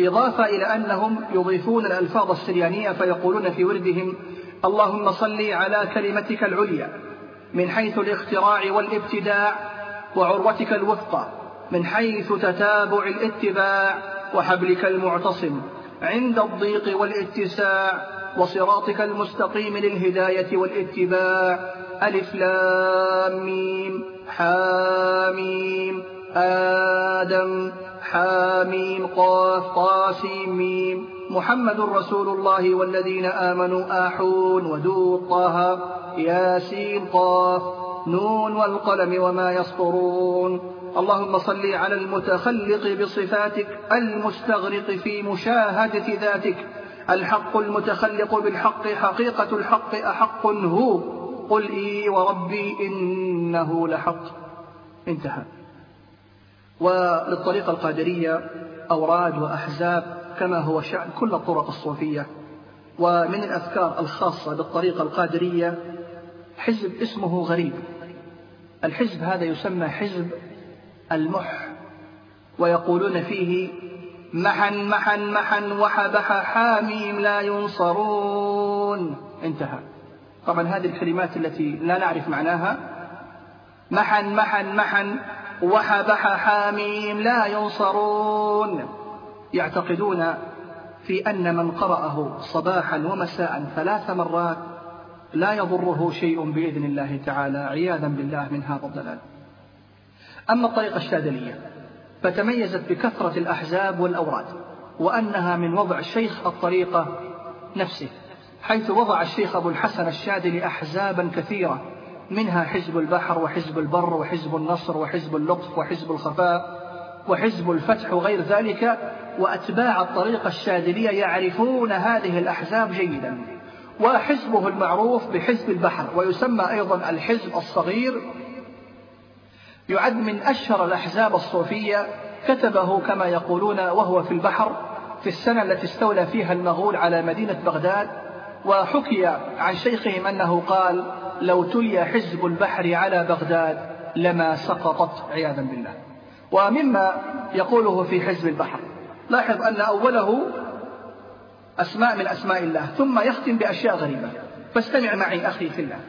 S3: إضافة إلى أنهم يضيفون الألفاظ السريانية فيقولون في وردهم اللهم صل على كلمتك العليا من حيث الاختراع والابتداع وعروتك الوثقى من حيث تتابع الاتباع وحبلك المعتصم عند الضيق والاتساع وصراطك المستقيم للهداية والاتباع ألف لام ميم حاميم. آدم حاميم قاف طاسيم ميم. محمد رسول الله والذين آمنوا آحون ودود طه ياسين قاف نون والقلم وما يسطرون. اللهم صل على المتخلق بصفاتك المستغرق في مشاهدة ذاتك. الحق المتخلق بالحق حقيقة الحق أحق هو. قل إي وربي إنه لحق. انتهى. وللطريقة القادرية أوراد وأحزاب كما هو شأن كل الطرق الصوفية. ومن الأذكار الخاصة بالطريقة القادرية حزب اسمه غريب. الحزب هذا يسمى حزب المح ويقولون فيه محن محن محن وحبح حاميم لا ينصرون انتهى. طبعا هذه الكلمات التي لا نعرف معناها. محن محن محن وحبح حاميم لا ينصرون. يعتقدون في أن من قرأه صباحا ومساء ثلاث مرات لا يضره شيء بإذن الله تعالى عياذا بالله من هذا الضلال. أما الطريقة الشاذلية فتميزت بكثرة الأحزاب والأوراد وأنها من وضع شيخ الطريقة نفسه حيث وضع الشيخ أبو الحسن الشاذلي أحزابا كثيرة منها حزب البحر وحزب البر وحزب النصر وحزب اللطف وحزب الخفاء وحزب الفتح وغير ذلك وأتباع الطريقة الشاذلية يعرفون هذه الأحزاب جيدا. وحزبه المعروف بحزب البحر ويسمى أيضا الحزب الصغير. يعد من أشهر الأحزاب الصوفية كتبه كما يقولون وهو في البحر في السنة التي استولى فيها المغول على مدينة بغداد. وحكي عن شيخهم أنه قال لو تلي حزب البحر على بغداد لما سقطت عياذا بالله. ومما يقوله في حزب البحر لاحظ أن أوله أسماء من أسماء الله ثم يختم بأشياء غريبة. فاستمع معي أخي في الله.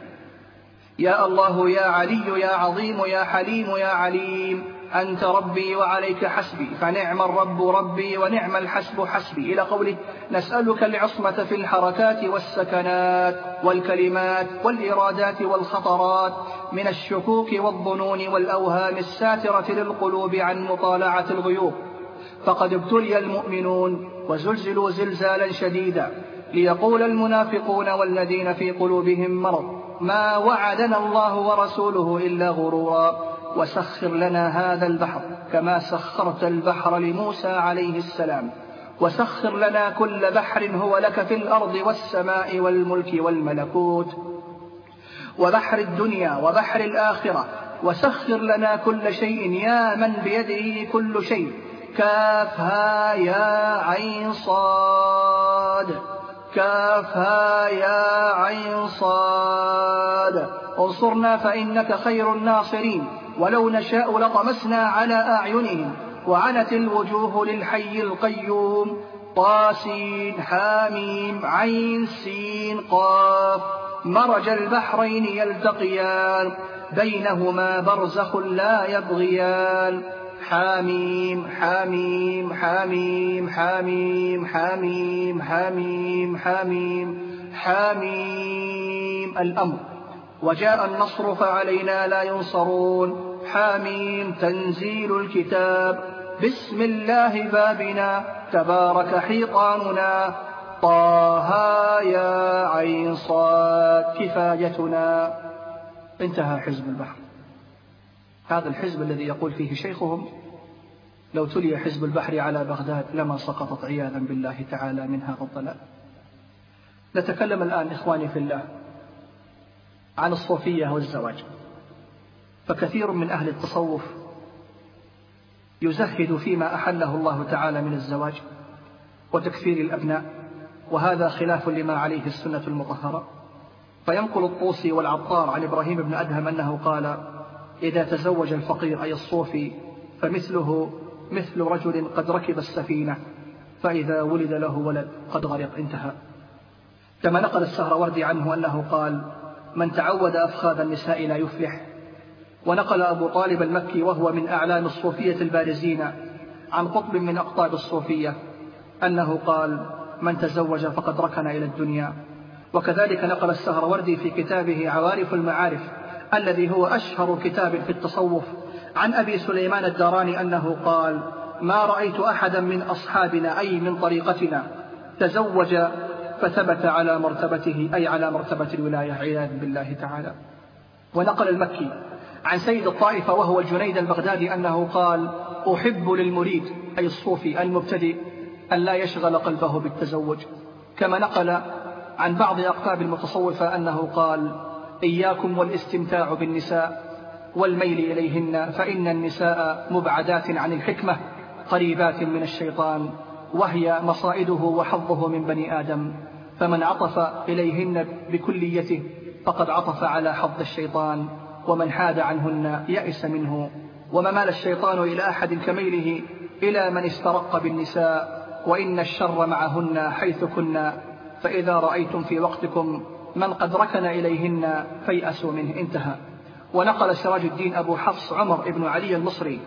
S3: يا الله يا علي يا عظيم يا حليم يا عليم. أنت ربي وعليك حسبي فنعم الرب ربي ونعم الحسب حسبي. إلى قوله نسألك العصمة في الحركات والسكنات والكلمات والإرادات والخطرات من الشكوك والظنون والأوهام الساترة للقلوب عن مطالعة الغيوب. فقد ابتلي المؤمنون وزلزلوا زلزالا شديدا ليقول المنافقون والذين في قلوبهم مرض ما وعدنا الله ورسوله إلا غرورا. وسخر لنا هذا البحر كما سخرت البحر لموسى عليه السلام. وسخر لنا كل بحر هو لك في الأرض والسماء والملك والملكوت. وبحر الدنيا وبحر الآخرة. وسخر لنا كل شيء يا من بيده كل شيء. كافها يا عين صاد. كافها يا عين صاد. انصرنا فإنك خير الناصرين. ولو نشاء لطمسنا على أعينهم وعنت الوجوه للحي القيوم. طاسين حاميم عين سين قاف. مرج البحرين يلتقيان بينهما برزخ لا يبغيان. حاميم حاميم حاميم حاميم حاميم حاميم حاميم حاميم. الأمر وجاء النصر فعلينا لا ينصرون. حاميم تنزيل الكتاب. بسم الله بابنا. تبارك حيطاننا. طه يا عين صاد كفايتنا. انتهى حزب البحر. هذا الحزب الذي يقول فيه شيخهم لو تلي حزب البحر على بغداد لما سقطت عياذا بالله تعالى من هذا الضلال. نتكلم الآن إخواني في الله. عن الصوفية والزواج. فكثير من أهل التصوف يزهد فيما أحله الله تعالى من الزواج وتكثير الأبناء وهذا خلاف لما عليه السنة المطهرة. فينقل الطوسي والعطار عن إبراهيم بن أدهم أنه قال إذا تزوج الفقير أي الصوفي فمثله مثل رجل قد ركب السفينة فإذا ولد له ولد قد غرق انتهى. كما نقل السهروردي عنه أنه قال من تعود أفخاذ النساء لا يفلح. ونقل أبو طالب المكي وهو من أعلام الصوفية البارزين عن قطب من أقطاب الصوفية أنه قال من تزوج فقد ركن إلى الدنيا. وكذلك نقل السهروردي في كتابه عوارف المعارف الذي هو أشهر كتاب في التصوف عن أبي سليمان الداراني أنه قال ما رأيت أحدا من أصحابنا أي من طريقتنا تزوج فثبت على مرتبته أي على مرتبة الولاية عياذا بالله تعالى. ونقل المكي عن سيد الطائفة وهو الجنيد البغدادي أنه قال أحب للمريد أي الصوفي المبتدئ أن لا يشغل قلبه بالتزوج. كما نقل عن بعض أقطاب المتصوفة أنه قال إياكم والاستمتاع بالنساء والميل إليهن فإن النساء مبعدات عن الحكمة قريبات من الشيطان. وهي مصائده وحظه من بني آدم فمن عطف إليهن بكليته فقد عطف على حظ الشيطان ومن حاد عنهن يأس منه. وما مال الشيطان إلى أحد كميله إلى من استرق بالنساء وإن الشر معهن حيث كنا فإذا رأيتم في وقتكم من قد ركن إليهن فيأسوا منه. انتهى. ونقل سراج الدين أبو حفص عمر بن علي المصري.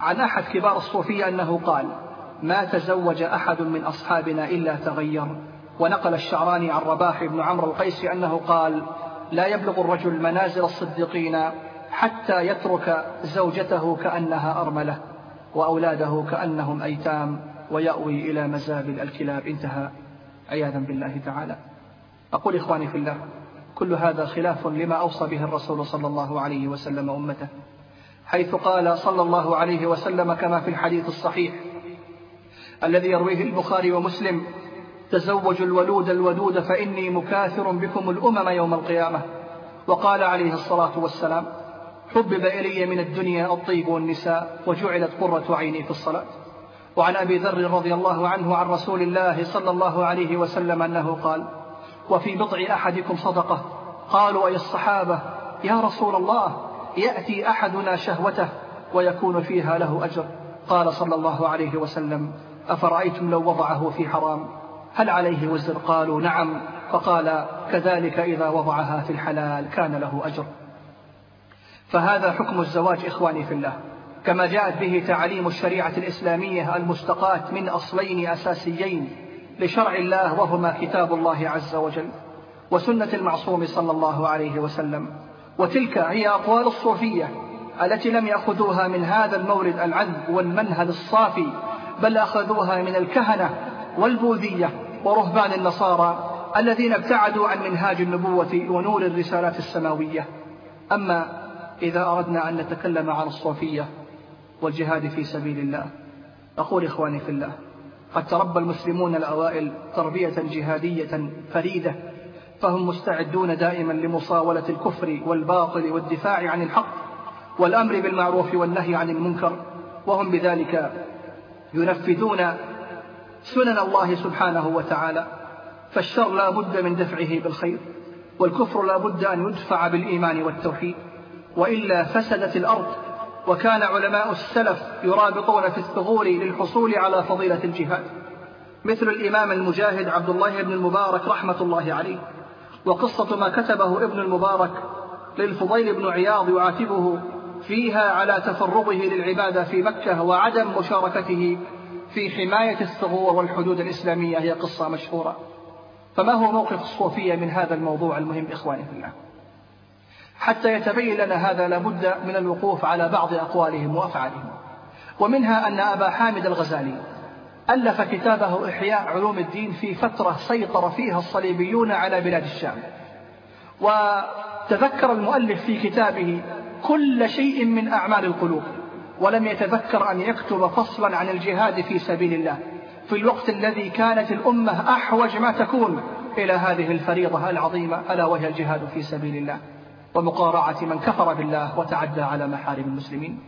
S3: عن أحد كبار الصوفية أنه قال ما تزوج أحد من أصحابنا إلا تغير. ونقل الشعراني عن رباح بن عمرو القيسي أنه قال لا يبلغ الرجل منازل الصديقين حتى يترك زوجته كأنها أرملة وأولاده كأنهم أيتام ويأوي إلى مزابل الكلاب. انتهى. عياذا بالله تعالى. أقول إخواني في الله كل هذا خلاف لما أوصى به الرسول صلى الله عليه وسلم أمته حيث قال صلى الله عليه وسلم كما في الحديث الصحيح الذي يرويه البخاري ومسلم تزوجوا الولود الودود فإني مكاثر بكم الأمم يوم القيامة. وقال عليه الصلاة والسلام حبب إلي من الدنيا الطيب والنساء وجعلت قرة عيني في الصلاة. وعن أبي ذر رضي الله عنه عن رسول الله صلى الله عليه وسلم أنه قال وفي بضع أحدكم صدقة. قالوا أي الصحابة؟ يا رسول الله يأتي أحدنا شهوته ويكون فيها له أجر. قال صلى الله عليه وسلم أفرأيتم لو وضعه في حرام؟ هل عليه وزر؟ قالوا نعم. فقال كذلك إذا وضعها في الحلال كان له أجر. فهذا حكم الزواج إخواني في الله. كما جاءت به تعاليم الشريعة الإسلامية المستقاة من أصلين أساسيين لشرع الله وهما كتاب الله عز وجل وسنة المعصوم صلى الله عليه وسلم. وتلك هي أقوال الصوفية التي لم يأخذوها من هذا المورد العذب والمنهل الصافي بل أخذوها من الكهنة والبوذية ورهبان النصارى الذين ابتعدوا عن منهاج النبوة ونور الرسالات السماوية. أما إذا أردنا أن نتكلم عن الصوفية والجهاد في سبيل الله أقول إخواني في الله قد تربى المسلمون الأوائل تربية جهادية فريدة فهم مستعدون دائما لمصاولة الكفر والباطل والدفاع عن الحق والأمر بالمعروف والنهي عن المنكر وهم بذلك ينفذون سنن الله سبحانه وتعالى فالشر لا بد من دفعه بالخير والكفر لا بد أن يدفع بالإيمان والتوحيد وإلا فسدت الأرض وكان علماء السلف يرابطون في الثغور للحصول على فضيلة الجهاد. مثل الإمام المجاهد عبد الله بن المبارك رحمة الله عليه وقصة ما كتبه ابن المبارك للفضيل بن عياض يعاتبه فيها على تفرغه للعبادة في مكة وعدم مشاركته في حماية الثغور والحدود الإسلامية هي قصة مشهورة. فما هو موقف الصوفية من هذا الموضوع المهم إخواني في الله؟ حتى يتبين لنا هذا لابد من الوقوف على بعض أقوالهم وأفعالهم. ومنها أن أبا حامد الغزالي ألف كتابه إحياء علوم الدين في فترة سيطر فيها الصليبيون على بلاد الشام. وتذكر المؤلف في كتابه كل شيء من أعمال القلوب ولم يتذكر أن يكتب فصلا عن الجهاد في سبيل الله. في الوقت الذي كانت الأمة أحوج ما تكون إلى هذه الفريضة العظيمة ألا وهي الجهاد في سبيل الله. ومقارعة من كفر بالله وتعدى على محارم المسلمين.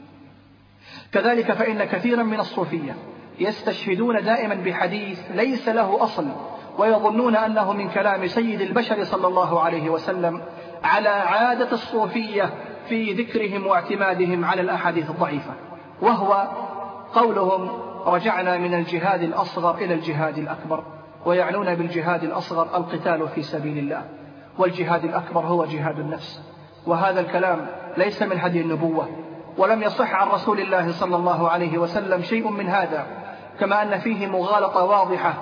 S3: كذلك فإن كثيرا من الصوفية يستشهدون دائما بحديث ليس له أصل ويظنون أنه من كلام سيد البشر صلى الله عليه وسلم على عادة الصوفية في ذكرهم واعتمادهم على الأحاديث الضعيفة وهو قولهم رجعنا من الجهاد الأصغر إلى الجهاد الأكبر ويعنون بالجهاد الأصغر القتال في سبيل الله والجهاد الأكبر هو جهاد النفس. وهذا الكلام ليس من هدي النبوة ولم يصح عن رسول الله صلى الله عليه وسلم شيء من هذا كما أن فيه مغالطة واضحة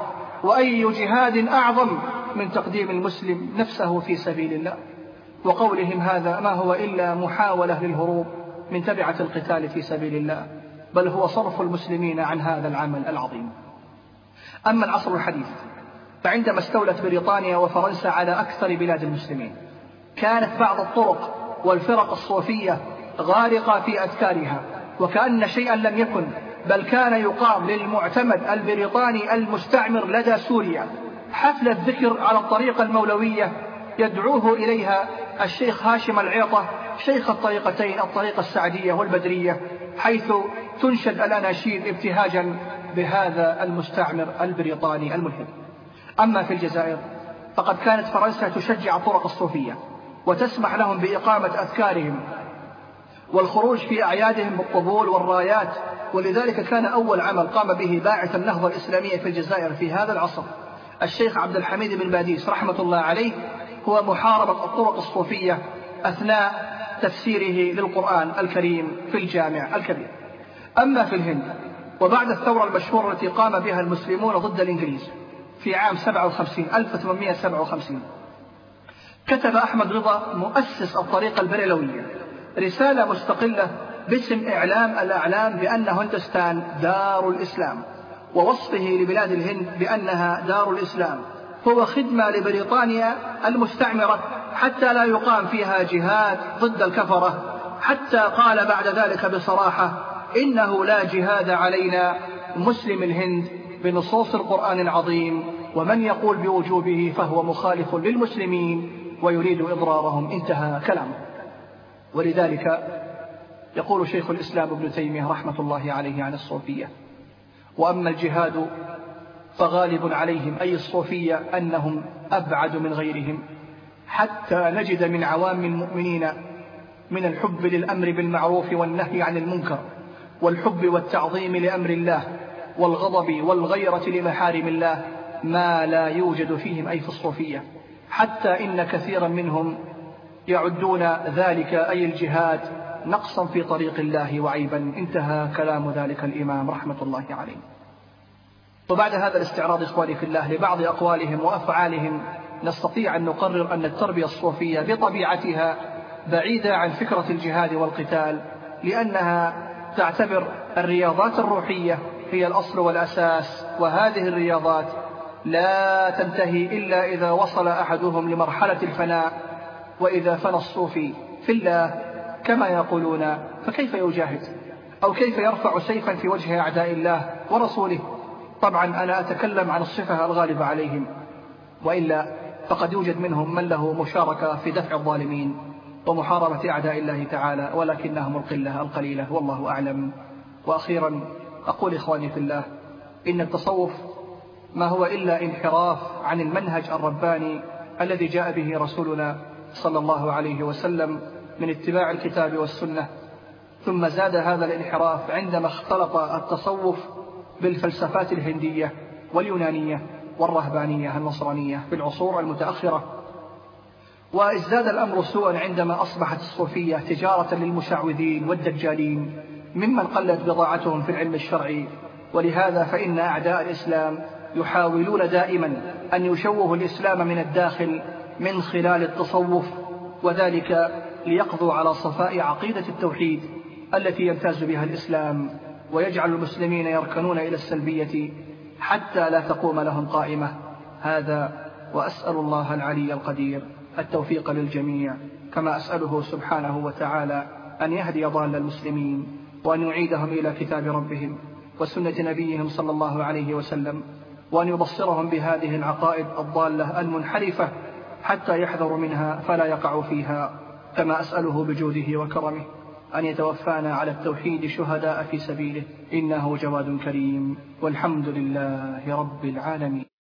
S3: وأي جهاد أعظم من تقديم المسلم نفسه في سبيل الله. وقولهم هذا ما هو إلا محاولة للهروب من تبعة القتال في سبيل الله بل هو صرف المسلمين عن هذا العمل العظيم. أما العصر الحديث فعندما استولت بريطانيا وفرنسا على أكثر بلاد المسلمين كانت بعض الطرق والفرق الصوفية غارقة في أذكارها وكأن شيئا لم يكن بل كان يقام للمعتمد البريطاني المستعمر لدى سوريا حفلة ذكر على الطريقة المولوية يدعوه إليها الشيخ هاشم العيطة شيخ الطريقتين الطريقة السعدية والبدرية حيث تنشد الأناشيد ابتهاجا بهذا المستعمر البريطاني الملحد. أما في الجزائر فقد كانت فرنسا تشجع الطرق الصوفية وتسمح لهم بإقامة أذكارهم والخروج في أعيادهم بالطبول والرايات ولذلك كان أول عمل قام به باعث النهضة الإسلامية في الجزائر في هذا العصر الشيخ عبد الحميد بن باديس رحمة الله عليه هو محاربة الطرق الصوفية أثناء تفسيره للقرآن الكريم في الجامع الكبير. أما في الهند وبعد الثورة المشهورة التي قام بها المسلمون ضد الإنجليز في عام 57 1857 كتب أحمد رضا مؤسس الطريقة البريلوية رسالة مستقلة باسم إعلام الأعلام بأن هندستان دار الإسلام ووصفه لبلاد الهند بأنها دار الإسلام. هو خدمة لبريطانيا المستعمرة حتى لا يقام فيها جهاد ضد الكفرة. حتى قال بعد ذلك بصراحة إنه لا جهاد علينا مسلم الهند بنصوص القرآن العظيم ومن يقول بوجوبه فهو مخالف للمسلمين ويريد إضرارهم. انتهى كلامه. ولذلك يقول شيخ الإسلام ابن تيمية رحمة الله عليه عن الصوفية وأما الجهاد فغالب عليهم أي الصوفية أنهم أبعد من غيرهم. حتى نجد من عوام المؤمنين من الحب للأمر بالمعروف والنهي عن المنكر والحب والتعظيم لأمر الله والغضب والغيرة لمحارم الله ما لا يوجد فيهم أي في الصوفية. حتى إن كثيرا منهم يعدون ذلك أي الجهاد نقصا في طريق الله وعيبا. انتهى كلام ذلك الإمام رحمة الله عليه. وبعد هذا الاستعراض إخواني في الله لبعض أقوالهم وأفعالهم نستطيع أن نقرر أن التربية الصوفية بطبيعتها بعيدة عن فكرة الجهاد والقتال لأنها تعتبر الرياضات الروحية هي الأصل والأساس وهذه الرياضات لا تنتهي إلا إذا وصل أحدهم لمرحلة الفناء. وإذا فنى الصوفي في الله كما يقولون فكيف يجاهد؟ أو كيف يرفع سيفا في وجه أعداء الله ورسوله؟ طبعا أنا أتكلم عن الصفة الغالبة عليهم وإلا فقد يوجد منهم من له مشاركة في دفع الظالمين ومحاربة أعداء الله تعالى ولكنهم القلة القليلة والله أعلم. وأخيرا أقول إخواني في الله إن التصوف ما هو إلا انحراف عن المنهج الرباني الذي جاء به رسولنا صلى الله عليه وسلم من اتباع الكتاب والسنة. ثم زاد هذا الانحراف عندما اختلط التصوف بالفلسفات الهندية واليونانية والرهبانية النصرانية في العصور المتأخرة. وازداد الأمر سوءا عندما أصبحت الصوفية تجارة للمشعوذين والدجالين ممن قلت بضاعتهم في العلم الشرعي. ولهذا فإن أعداء الإسلام يحاولون دائما أن يشوهوا الإسلام من الداخل من خلال التصوف وذلك ليقضوا على صفاء عقيدة التوحيد التي يمتاز بها الإسلام. ويجعل المسلمين يركنون إلى السلبية حتى لا تقوم لهم قائمة. هذا وأسأل الله العلي القدير التوفيق للجميع. كما أسأله سبحانه وتعالى أن يهدي ضال المسلمين وأن يعيدهم إلى كتاب ربهم وسنة نبيهم صلى الله عليه وسلم وأن يبصرهم بهذه العقائد الضالة المنحرفة حتى يحذروا منها فلا يقعوا فيها. كما أسأله بجوده وكرمه. أن يتوفانا على التوحيد شهداء في سبيله. إنه جواد كريم. والحمد لله رب العالمين.